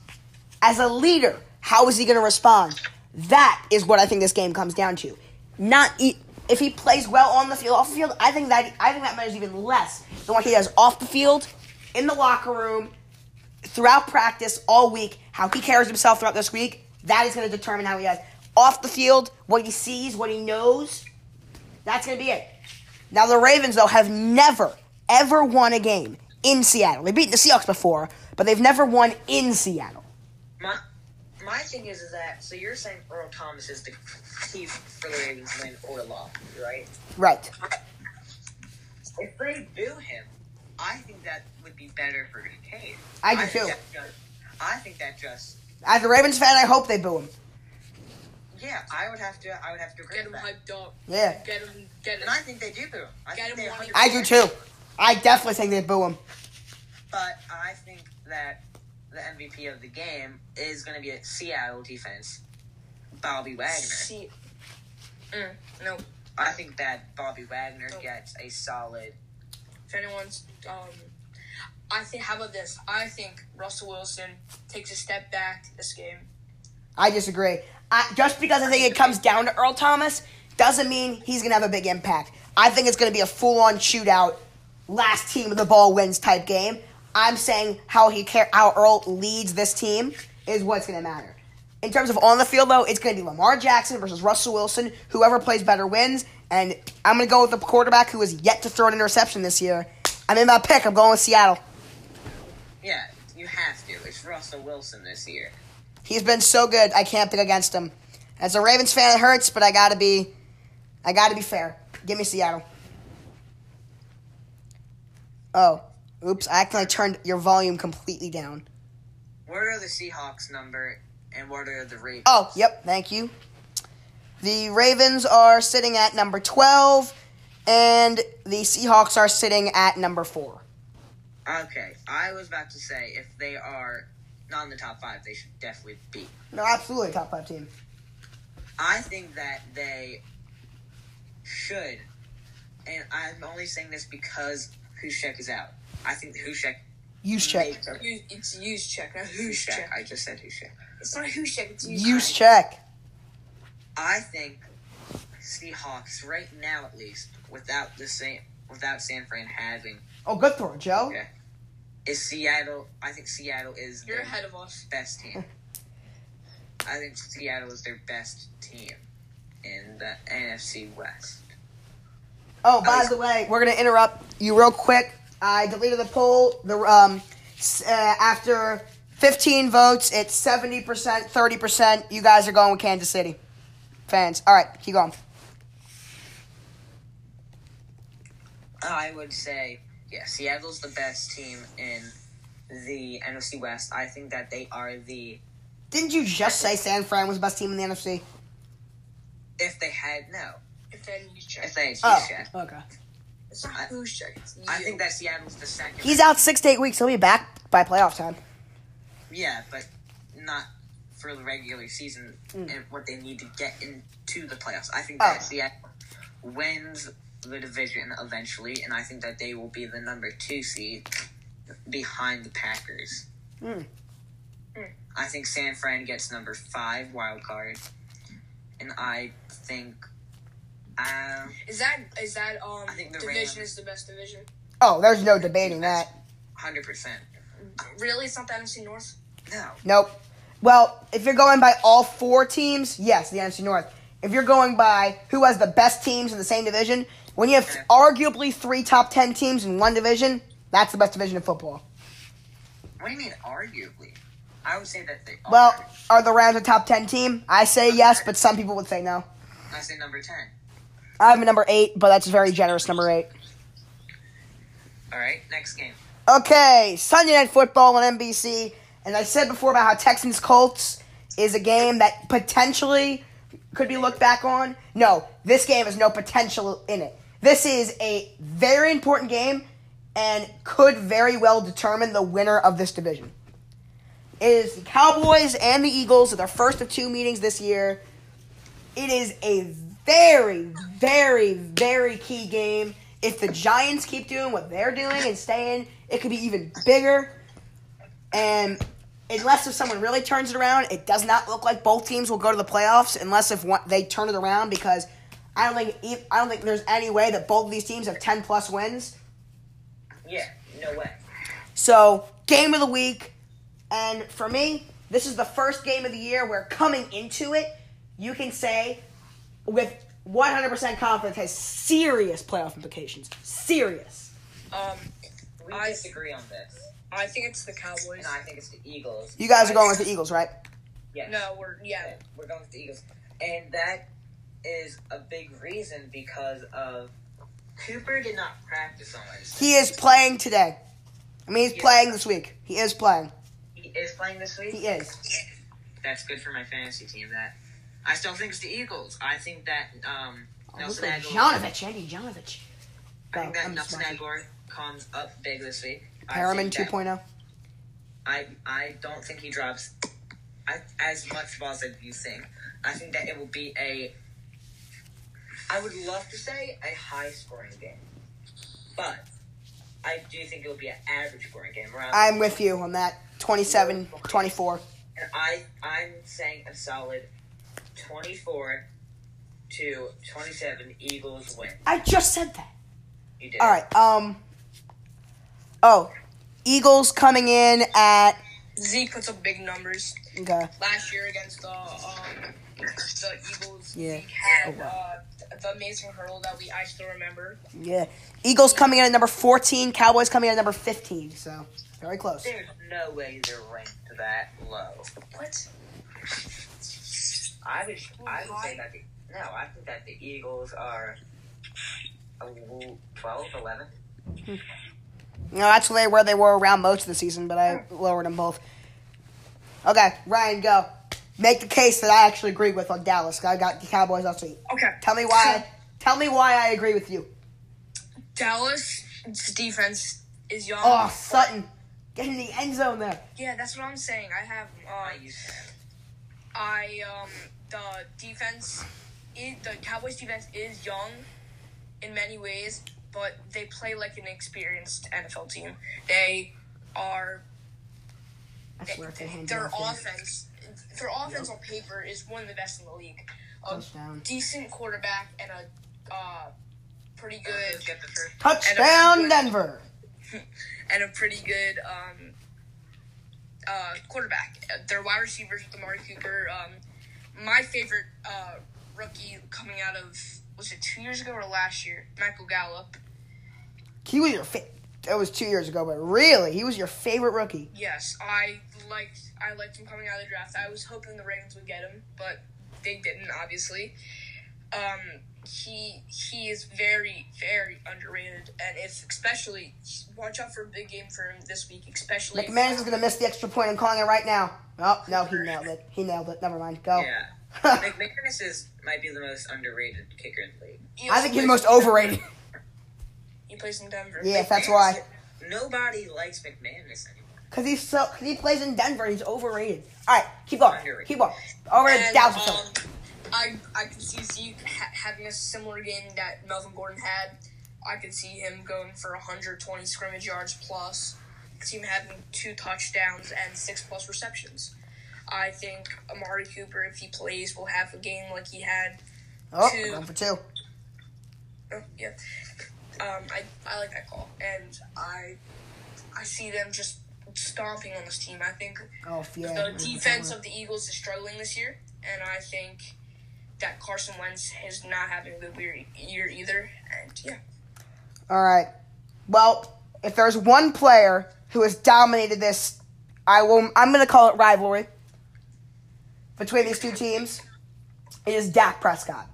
As a leader, how is he going to respond? That is what I think this game comes down to. Not e- if he plays well on the field, off the field. I think that I think that matters even less than what he does off the field, in the locker room, throughout practice all week. How he carries himself throughout this week. That is going to determine how he does off the field. What he sees, what he knows. That's going to be it. Now the Ravens though have never ever won a game in Seattle. They've beaten the Seahawks before, but they've never won in Seattle. My my thing is, is that so you're saying Earl Thomas is the key for the Ravens win or loss, right? Right. If they boo him, I think that would be better for Kincaid. I do think too. just- I think that just As a Ravens fan, I hope they boo him. Yeah, I would have to. I would have to agree Get with him hyped up. Yeah, Get him. Get him. And I think they do boo him. I Get think him they 100% I do too. I definitely think they boo him. But I think that the MVP of the game is going to be a Seattle defense, Bobby Wagner. See. Mm, no. I think that Bobby Wagner Oh. gets a solid. Anyone's, um, I think. How about this? I think Russell Wilson takes a step back this game. I disagree. I, just because I think it comes down to Earl Thomas doesn't mean he's gonna have a big impact. I think it's gonna be a full-on shootout, last team of the ball wins type game. I'm saying how he care, how Earl leads this team is what's gonna matter. In terms of on the field, though, it's gonna be Lamar Jackson versus Russell Wilson. Whoever plays better wins, and I'm gonna go with the quarterback who has yet to throw an interception this year. I'm in my pick. I'm going with Seattle. Yeah, you have to. It's Russell Wilson this year. He's been so good. I can't pick against him. As a Ravens fan, it hurts, but I gotta be, I gotta be fair. Give me Seattle. Oh, oops! I accidentally turned your volume completely down. What are the Seahawks number and what are the Ravens? Oh, yep. Thank you. The Ravens are sitting at number twelve, and the Seahawks are sitting at number four. Okay, I was about to say if they are not in the top five, they should definitely be. No, absolutely top five team. I think that they should, and I'm only saying this because Hushek is out. I think Hushek. Use check. makes a- Use- It's use check, not who's check. I just said Hushek. It's not who's check. It's use, Use check. Check. I think Seahawks right now, at least, without the San, without San Fran having, Oh, good throw, Joe. Yeah. is Seattle. I think Seattle is You're their ahead of us. best team. I think Seattle is their best team in the NFC West. Oh, by the way, we're gonna interrupt you real quick. I deleted the poll. The um, uh, after 15 votes, it's 70 percent, 30 percent. You guys are going with Kansas City fans. All right, keep going. I would say, yeah, Seattle's the best team in the NFC West. I think that they are the Didn't you just say San Fran was the best team in the NFC? if they had no, If then use check. if they had Oh, Hushek. okay. It's not I- who's check. I think that Seattle's the second. He's out six to eight weeks. He'll be back by playoff time. Yeah, but not for the regular season Mm. and what they need to get into the playoffs. I think Oh. that Seattle wins the division eventually, and I think that they will be the number two seed behind the Packers. Mm. Mm. I think San Fran gets number five wild card, and I think um, Is that is that um I think the division Rams- is the best division? Oh, there's no debating that. hundred percent. Really, it's not the NFC North. No, Nope. Well, if you're going by all four teams, yes, the NFC North. If you're going by who has the best teams in the same division, when you have arguably three top ten teams in one division, that's the best division in football. what do you mean? Arguably, I would say that they. Well, are. are the Rams a top ten team? I say yes, but some people would say no. I say number ten. I'm a number eight, but that's a very generous number eight. All right, next game. Okay, Sunday Night Football on NBC. And I said before about how Texans Colts is a game that potentially could be looked back on. No, this game has no potential in it. This is a very important game and could very well determine the winner of this division. It is the Cowboys and the Eagles their first of two meetings this year. It is a very, very, very key game. If the Giants keep doing what they're doing and staying, it could be even bigger. And unless if someone really turns it around, it does not look like both teams will go to the playoffs unless if one, they turn it around because I don't think I don't think there's any way that both of these teams have 10 plus wins. Yeah, no way. So, game of the week. And for me, this is the first game of the year where coming into it, you can say with 100% confidence has serious playoff implications. Serious. Um, We I- disagree on this, I think it's the Cowboys. and I think it's the Eagles. You guys are going with the Eagles, right? Yes. No, we're yeah. Okay, we're going with the Eagles, and that is a big reason because of Cooper did not practice on Wednesday. He is playing today. I mean, he's Yeah. playing this week. He is playing. He is playing this week. He is. That's good for my fantasy team. That I still think it's the Eagles. I think that um, Oh, Nelson look Agholor. Jonovich, Andy Jonovich. I think that I'm Nelson. Agholor comes up big this week. I Harriman 2.0. I I don't think he drops I, as much balls as you think. I think that it will be a. I would love to say a high scoring game, but I do think it will be an average scoring game. Around, I'm with you on that. 27 24. and I I'm saying a solid twenty four to twenty seven Eagles win. I just said that. You did. All right. Um. Oh, Eagles coming in at. Zeke puts up big numbers Okay. last year against the um the Eagles. Yeah. Zeke had Oh, wow. uh, the amazing hurdle that we I still remember. Yeah. Eagles coming in at number 14. Cowboys coming in at number 15. So very close. There's no way they're ranked that low. What? I would I would say that the, no, I think that the Eagles are a l- 12, 11. No, that's where they, where they were around most of the season, but I lowered them both. Okay, Ryan, go. Make the case that I actually agree with on Dallas. I got the Cowboys last week. Okay. Tell me why. Tell me why I agree with you. Dallas defense is young. Oh, Sutton, get in the end zone there. Yeah, that's what I'm saying. I have uh, I um the defense is the Cowboys defense is young in many ways, but they play like an experienced NFL team. They are I swear they hand their it off, offense their offense on paper is one of the best in the league. A Touchdown. decent quarterback and a uh pretty Good. good Get the first. touchdown, And a- Denver. and a pretty good um, uh, quarterback. Uh, Their wide receivers with Amari Cooper. Um, my favorite uh, rookie coming out of was it two years ago or last year? Michael Gallup. He was your fa- That was two years ago, but really, he was your favorite rookie. Yes, I liked I liked him coming out of the draft. I was hoping the Ravens would get him, but they didn't. Obviously, um, he he is very very underrated, and if especially watch out for a big game for him this week, especially. McManus is gonna miss the extra point. I'm calling it right now. Oh no, he nailed it. He nailed it. Never mind. Go. Yeah. McManus is might be the most underrated kicker in the league. He I think he's the most overrated. He plays in Denver. Yeah, that's why. Nobody likes McManus anymore. Cause he's so. Cause he plays in Denver. He's overrated. All right, keep going. Underrated. Keep going. Over to And, Dallas. um, I I can see Zeke ha- having a similar game that Melvin Gordon had. I could see him going for 120 scrimmage yards plus. I could see him having two touchdowns and six plus receptions. I think Amari Cooper, if he plays, will have a game like he had. oh, two. one for two. Oh, yeah. Um, I, I like that call, and I I see them just stomping on this team. I think Oh yeah. the defense of the Eagles is struggling this year, and I think that Carson Wentz is not having a good year- year either. And yeah, All right. Well, if there's one player who has dominated this, I will. I'm gonna call it rivalry between these two teams. is Dak Prescott.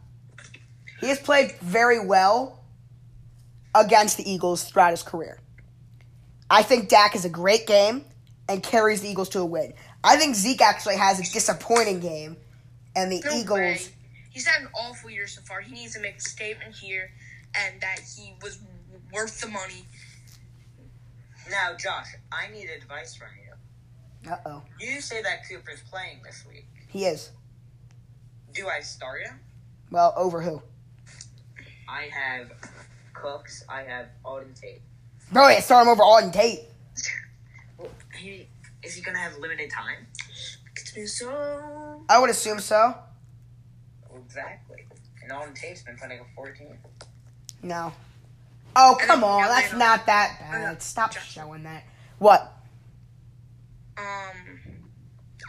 He has played very well against the Eagles throughout his career. I think Dak is a great game and carries the Eagles to a win. I think Zeke actually has a disappointing game, and the no Eagles. way. He's had an awful year so far. He needs to make a statement here, and that he was worth the money. Now, Josh, I need advice from you. Uh oh, You say that Cooper's playing this week. He is. Do I start him? Well, over who? I have Cooks. I have Auden Tate. Bro, I start him over Auden Tate. Well, he is he gonna have limited time? So. I would assume so. Exactly. And Auden Tate's been playing a 14. No. Oh, come on. That's not that bad. Stop showing that. What? Um.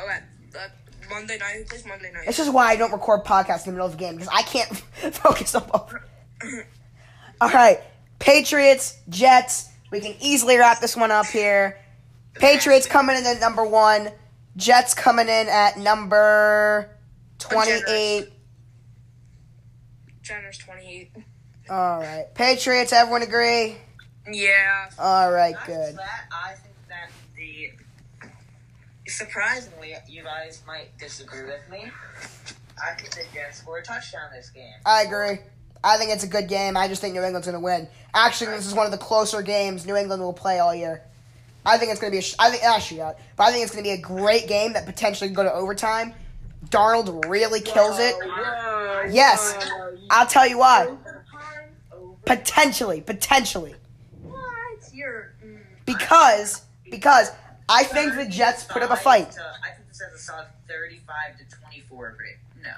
Okay. Uh, Monday night. Who plays Monday night? This is why I don't record podcasts in the middle of the game because I can't focus on both. All right. Patriots, Jets. We can easily wrap this one up here. Patriots coming in at number one. Jets coming in at number 28. Jenner's 28. All right. Patriots, everyone agree? Yeah. All right, Not good. just that, I think that the surprisingly, you guys might disagree with me. I think the Jets score a touchdown this game. I agree. I think it's a good game. I just think New England's going to win. Actually, this is one of the closer games New England will play all year. I think it's going to be a sh- I think not a shootout, but I think it's going to be a great game that potentially can go to overtime. Darnold really kills it. Whoa, Yes. whoa. I'll tell you why. Potentially, potentially, What? You're. Mm. because because I think the Jets put up a fight. To, I think this has a solid 35 to 24 grade. No.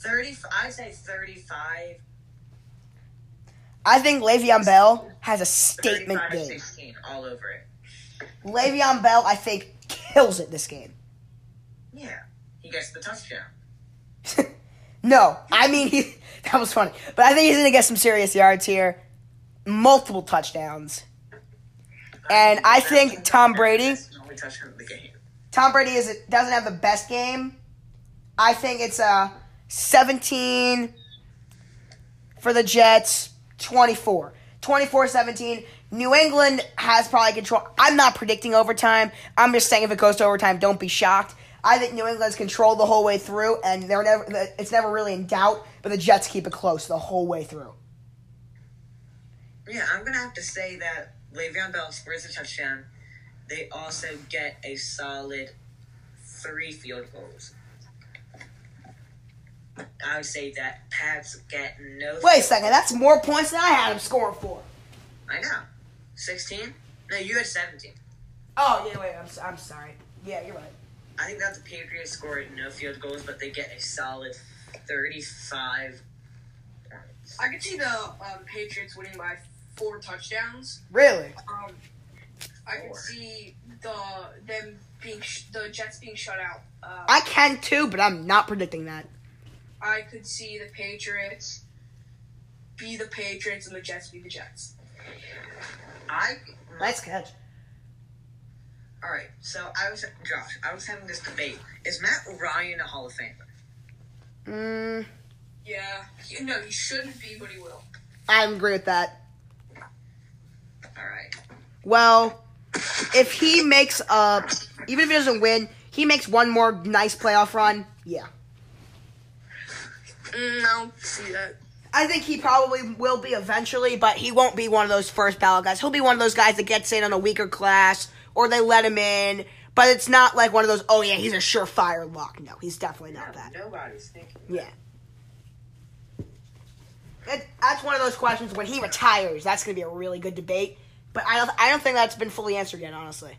30, I'd say 35, I think Le'Veon Bell has a statement 35 game. 16, all over it. Le'Veon Bell, I think, kills it this game. Yeah. He gets the touchdown. no, I mean he. That was funny, but I think he's gonna get some serious yards here, multiple touchdowns. And I think Tom Brady-. Tom Brady is doesn't have the best game. I think it's a 17 for the Jets, 24. 24-17. New England has probably control. I'm not predicting overtime. I'm just saying if it goes to overtime, don't be shocked. I think New England's controlled the whole way through, and they're never. It's never really in doubt. But the Jets keep it close the whole way through. Yeah, I'm gonna have to say that Le'Veon Bell scores a touchdown. They also get a solid three field goals. I would say that Pats get no. Wait a second, that's more points than I had him scoring for. I know. Sixteen? No, you had seventeen. Oh yeah, wait, I'm, s- I'm sorry. Yeah, you're right. I think that the Patriots scored no field goals, but they get a solid thirty-five points. I could see the um, Patriots winning by four touchdowns. Really? Um, I can see the them being sh- the Jets being shut out. Uh, I can too, but I'm not predicting that. I could see the Patriots be the Patriots and the Jets be the Jets. I Nice catch. all right. So I was Josh. I was having this debate: Is Matt Ryan a Hall of Famer? Mm, Yeah, he, no, he shouldn't be, but he will. I agree with that. Well, if he makes a, even if he doesn't win, he makes one more nice playoff run. Yeah, Mm, I see that. I think he probably will be eventually, but he won't be one of those first ballot guys. He'll be one of those guys that gets in on a weaker class, or they let him in. But it's not like one of those. Oh yeah, he's a surefire lock. No, he's definitely not that. Nobody's thinking. Yeah. It, that's one of those questions when he retires. That's going to be a really good debate. But I don't. I don't think that's been fully answered yet. Honestly,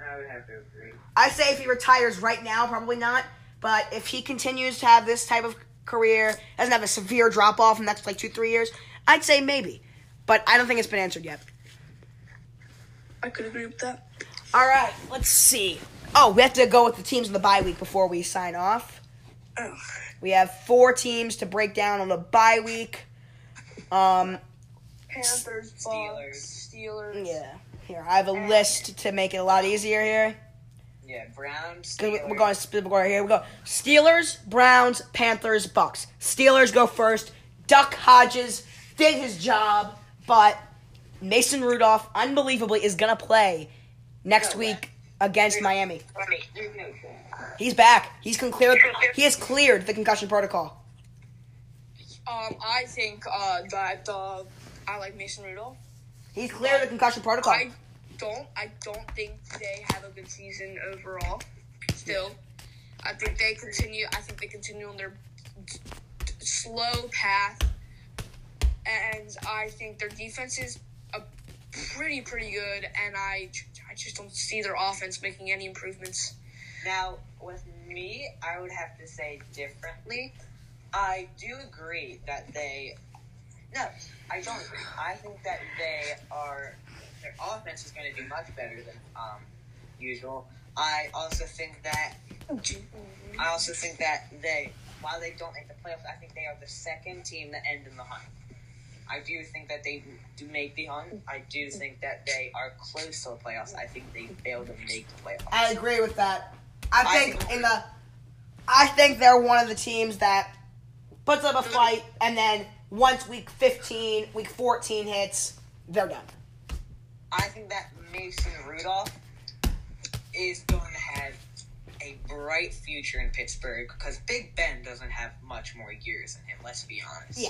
I would have to agree. I say if he retires right now, probably not. But if he continues to have this type of career, doesn't have a severe drop off in the next like two three years, I'd say maybe. But I don't think it's been answered yet. I could agree with that. All right, let's see. Oh, we have to go with the teams in the bye week before we sign off. Oh. We have four teams to break down on the bye week. Um, Panthers, Steelers. Bucks, Steelers. Yeah. Here, I have a list to make it a lot easier here. Yeah, Browns. Steelers. We're going to split right here. We go Steelers, Browns, Panthers, Bucks. Steelers go first. Duck Hodges did his job, but Mason Rudolph, unbelievably, is gonna play next No way. week against Miami. There's no. He's back. He's con- cleared. He has cleared the concussion protocol. Um, I think uh, that uh, I like Mason Rudolph. He's cleared the concussion protocol. I don't. I don't think they have a good season overall. Still, I think they continue. I think they continue on their d- d- slow path, and I think their defense is a pretty pretty good. And I, I just don't see their offense making any improvements. Now, with me, I would have to say differently. I do agree that they. No, I don't agree. I think that they are. Their offense is going to do much better than um, usual. I also think that. I also think that they, while they don't make the playoffs, I think they are the second team that end in the hunt. I do think that they do make the hunt. I do think that they are close to the playoffs. I think they fail to make the playoffs. I agree with that. I I think agree. in the, I think they're one of the teams that puts up a fight, and then once week fifteen, week fourteen hits, they're done. I think that Mason Rudolph is going to have a bright future in Pittsburgh because Big Ben doesn't have much more years in him. Let's be honest. Yeah.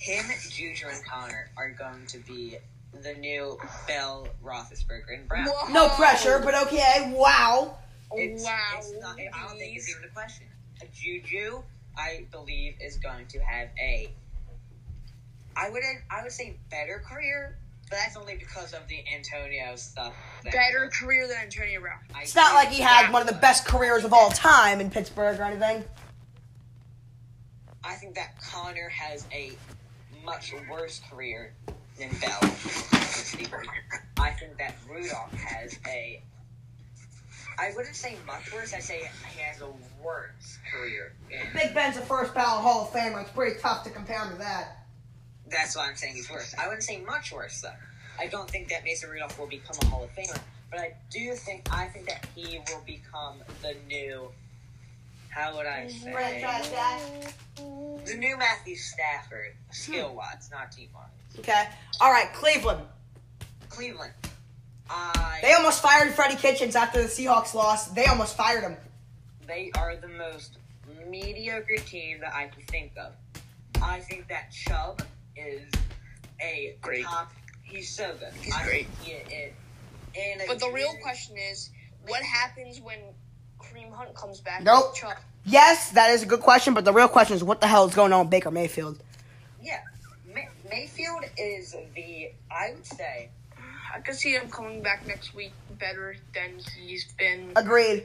Him, Juju, and Conner are going to be the new Bell, Roethlisberger, and Brown. Whoa. No pressure, but okay. Wow. It's, wow. It's not, I don't think it's even a question. Juju, I believe, is going to have a. I wouldn't. I would say better career, but that's only because of the Antonio stuff. that- Better career than Antonio Brown. I It's not like he had one of the best careers of all time in Pittsburgh or anything. I think that Conner has a much worse career than Bell. I think that Rudolph has a. I wouldn't say much worse. I say he has a worse career. Big Ben's a first ballot Hall of Famer. It's pretty tough to compare him to that. That's why I'm saying he's worse. I wouldn't say much worse though. I don't think that Mason Rudolph will become a Hall of Famer, but I do think I think that he will become the new. How would I say? The new Matthew Stafford, skill wise, not team wise. Okay. All right, Cleveland. Cleveland. I They almost fired Freddie Kitchens after the Seahawks lost. They almost fired him. they are the most mediocre team that I can think of. I think that Chubb is a Great. top. He's so good. He's I great. think He. And But the real question is, what happens when Kareem Hunt comes back? Nope. with Yes, that is a good question, but the real question is what the hell is going on with Baker Mayfield? Yeah, May- Mayfield is the. I would say. I could see him coming back next week better than he's been Agreed.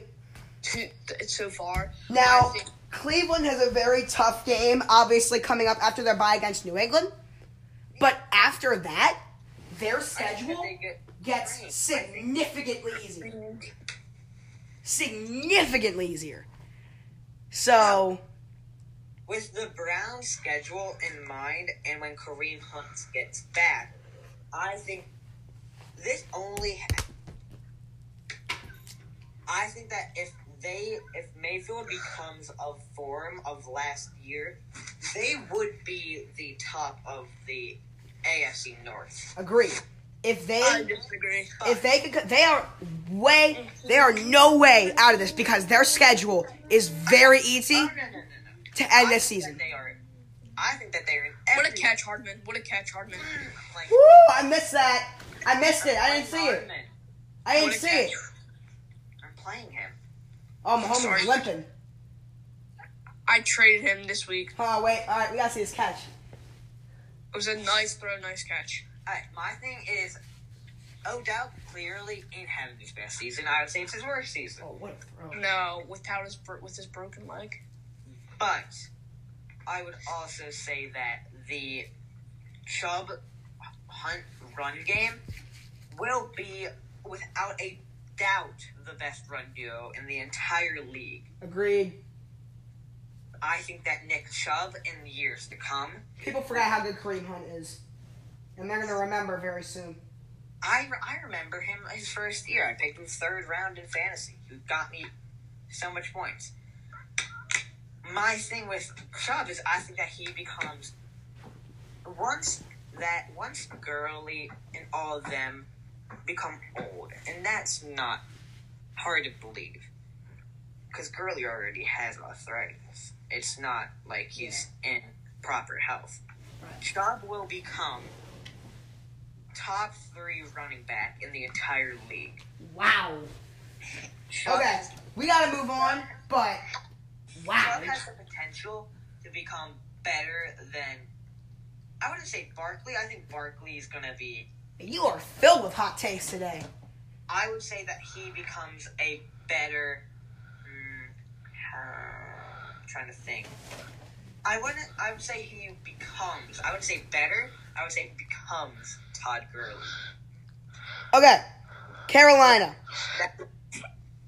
to, so far. Now, think- Cleveland has a very tough game, obviously, coming up after their bye against New England. But after that, their I think that schedule get gets great. significantly easier. Significantly easier. So, With the Browns' schedule in mind, and when Kareem Hunt gets back, I think this only. I think that if they, if Mayfield becomes of form of last year, they would be the top of the AFC North. Agree. If they I disagree. if they could, they are way, they are no way out of this because their schedule is very easy Oh, no, no, no, no. to end I this think season. that They are. I think that they're in. What a catch, Hardman. What a catch, Hardman. Like, Woo! I missed that. I missed it. I didn't see it. I didn't see it. catch. I'm playing him. Oh, Mahomes Sorry. is limping. I traded him this week. Oh wait. All right, we gotta see this catch. It was a nice throw, nice catch. Alright, my thing is, Odell clearly ain't having his best season. I would say it's his worst season. Oh, what a throw! No, without his with his broken leg. But I would also say that the Chubb Hunt run game will be, without a doubt, the best run duo in the entire league. Agreed. I think that Nick Chubb in the years to come, People forget how good Kareem Hunt is, and they're gonna remember very soon. I, I remember him his first year. I picked him third round in fantasy. He got me so much points. My thing with Chubb is I think that he becomes once that once Gurley and all of them become old, and that's not hard to believe because Gurley already has arthritis. It's not like he's in proper health. Right. Chubb will become top three running back in the entire league. Wow. Chubb Okay, we gotta move on, but wow. Chubb has the potential to become better than. I wouldn't say Barkley. I think Barkley is to be. You are filled with hot takes today. I would say that he becomes a better. I'm trying to think. I wouldn't. I would say he becomes. I would say better. I would say becomes Todd Gurley. Okay, Carolina. That,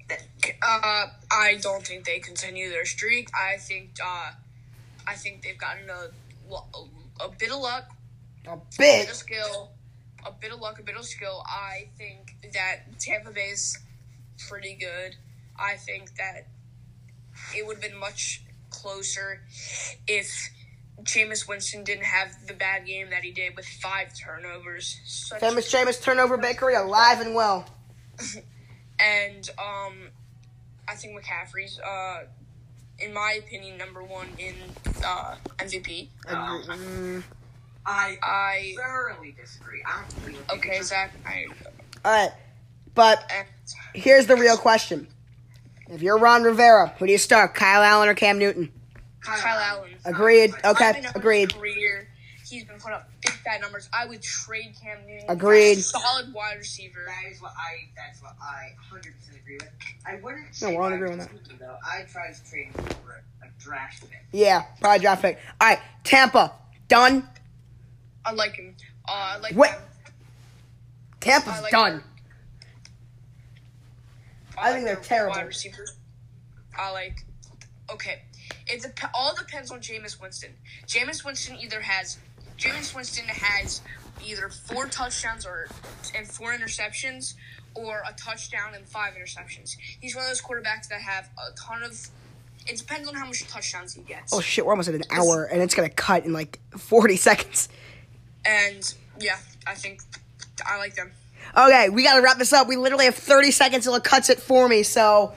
that, Uh, I don't think they continue their streak. I think uh, I think they've gotten a, lo- a bit of luck, A a bit bit. of skill, a bit of luck, a bit of skill. I think that Tampa Bay's pretty good. I think that it would have been much closer if Jameis Winston didn't have the bad game that he did with five turnovers. Such Famous Jameis turnover bakery alive and well. and um I think McCaffrey's, uh, in my opinion, number one in uh, MVP. Mm, I I thoroughly disagree. I don't okay, Zach. I all right, but here's the real question: If you're Ron Rivera, who do you start, Kyle Allen or Cam Newton? Kyle Allen. Agreed. Okay, I've been over agreed. Career, he's been putting up big fat numbers. I would trade Cam Newton. for a Agreed. Solid wide receiver. That is what I. That's what I 100 percent agree with. I wouldn't. No, say we're all in agreement on receiver, Though I'd try to trade him for a, a draft pick. Yeah, probably draft pick. All right, Tampa done. I like him. Uh, I like Wait. him. Tampa's I like done. I think like they're terrible. Wide receiver. I like. Okay, it dep- all depends on Jameis Winston. Jameis Winston either has Jameis Winston has either four touchdowns or and four interceptions, or a touchdown and five interceptions. He's one of those quarterbacks that have a ton of. It depends on how much touchdowns he gets. Oh shit, we're almost at an hour, and it's gonna cut in like 40 seconds. And yeah, I think I like them. Okay, we gotta wrap this up. We literally have 30 seconds till it cuts it for me. So,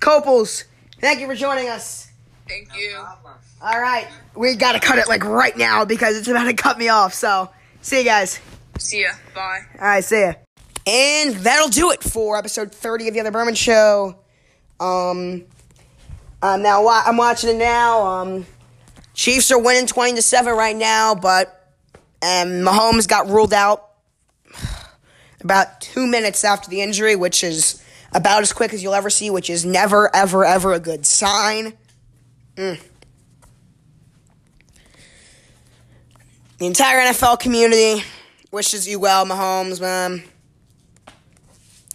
Koppels, thank you for joining us. Thank you. Problem. All right, we gotta cut it like right now because it's about to cut me off. So, see you guys. See ya. Bye. All right, see ya. And that'll do it for episode 30 of the Other Berman Show. Um, um now wa- I'm watching it now. Um, Chiefs are winning 20 to 7 right now, but um, Mahomes got ruled out about two minutes after the injury, which is about as quick as you'll ever see, which is never, ever, ever a good sign. Mm. The entire NFL community wishes you well, Mahomes, man.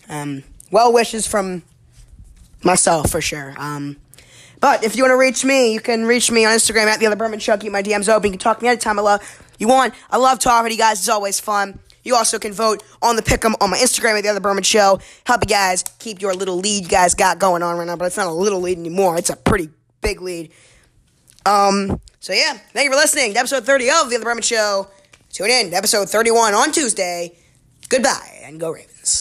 Um, well wishes from myself for sure. Um, but if you want to reach me, you can reach me on Instagram at the other Berman Show. Keep my DMs open. You can talk to me anytime I love you want. I love talking to you guys. It's always fun. You also can vote on the pick'em on my Instagram at the other Berman Show. Help you guys keep your little lead you guys got going on right now, but it's not a little lead anymore. It's a pretty big lead. Um, so yeah, thank you for listening to episode 30 of the other Berman Show. Tune in to episode 31 on Tuesday. Goodbye and go Ravens.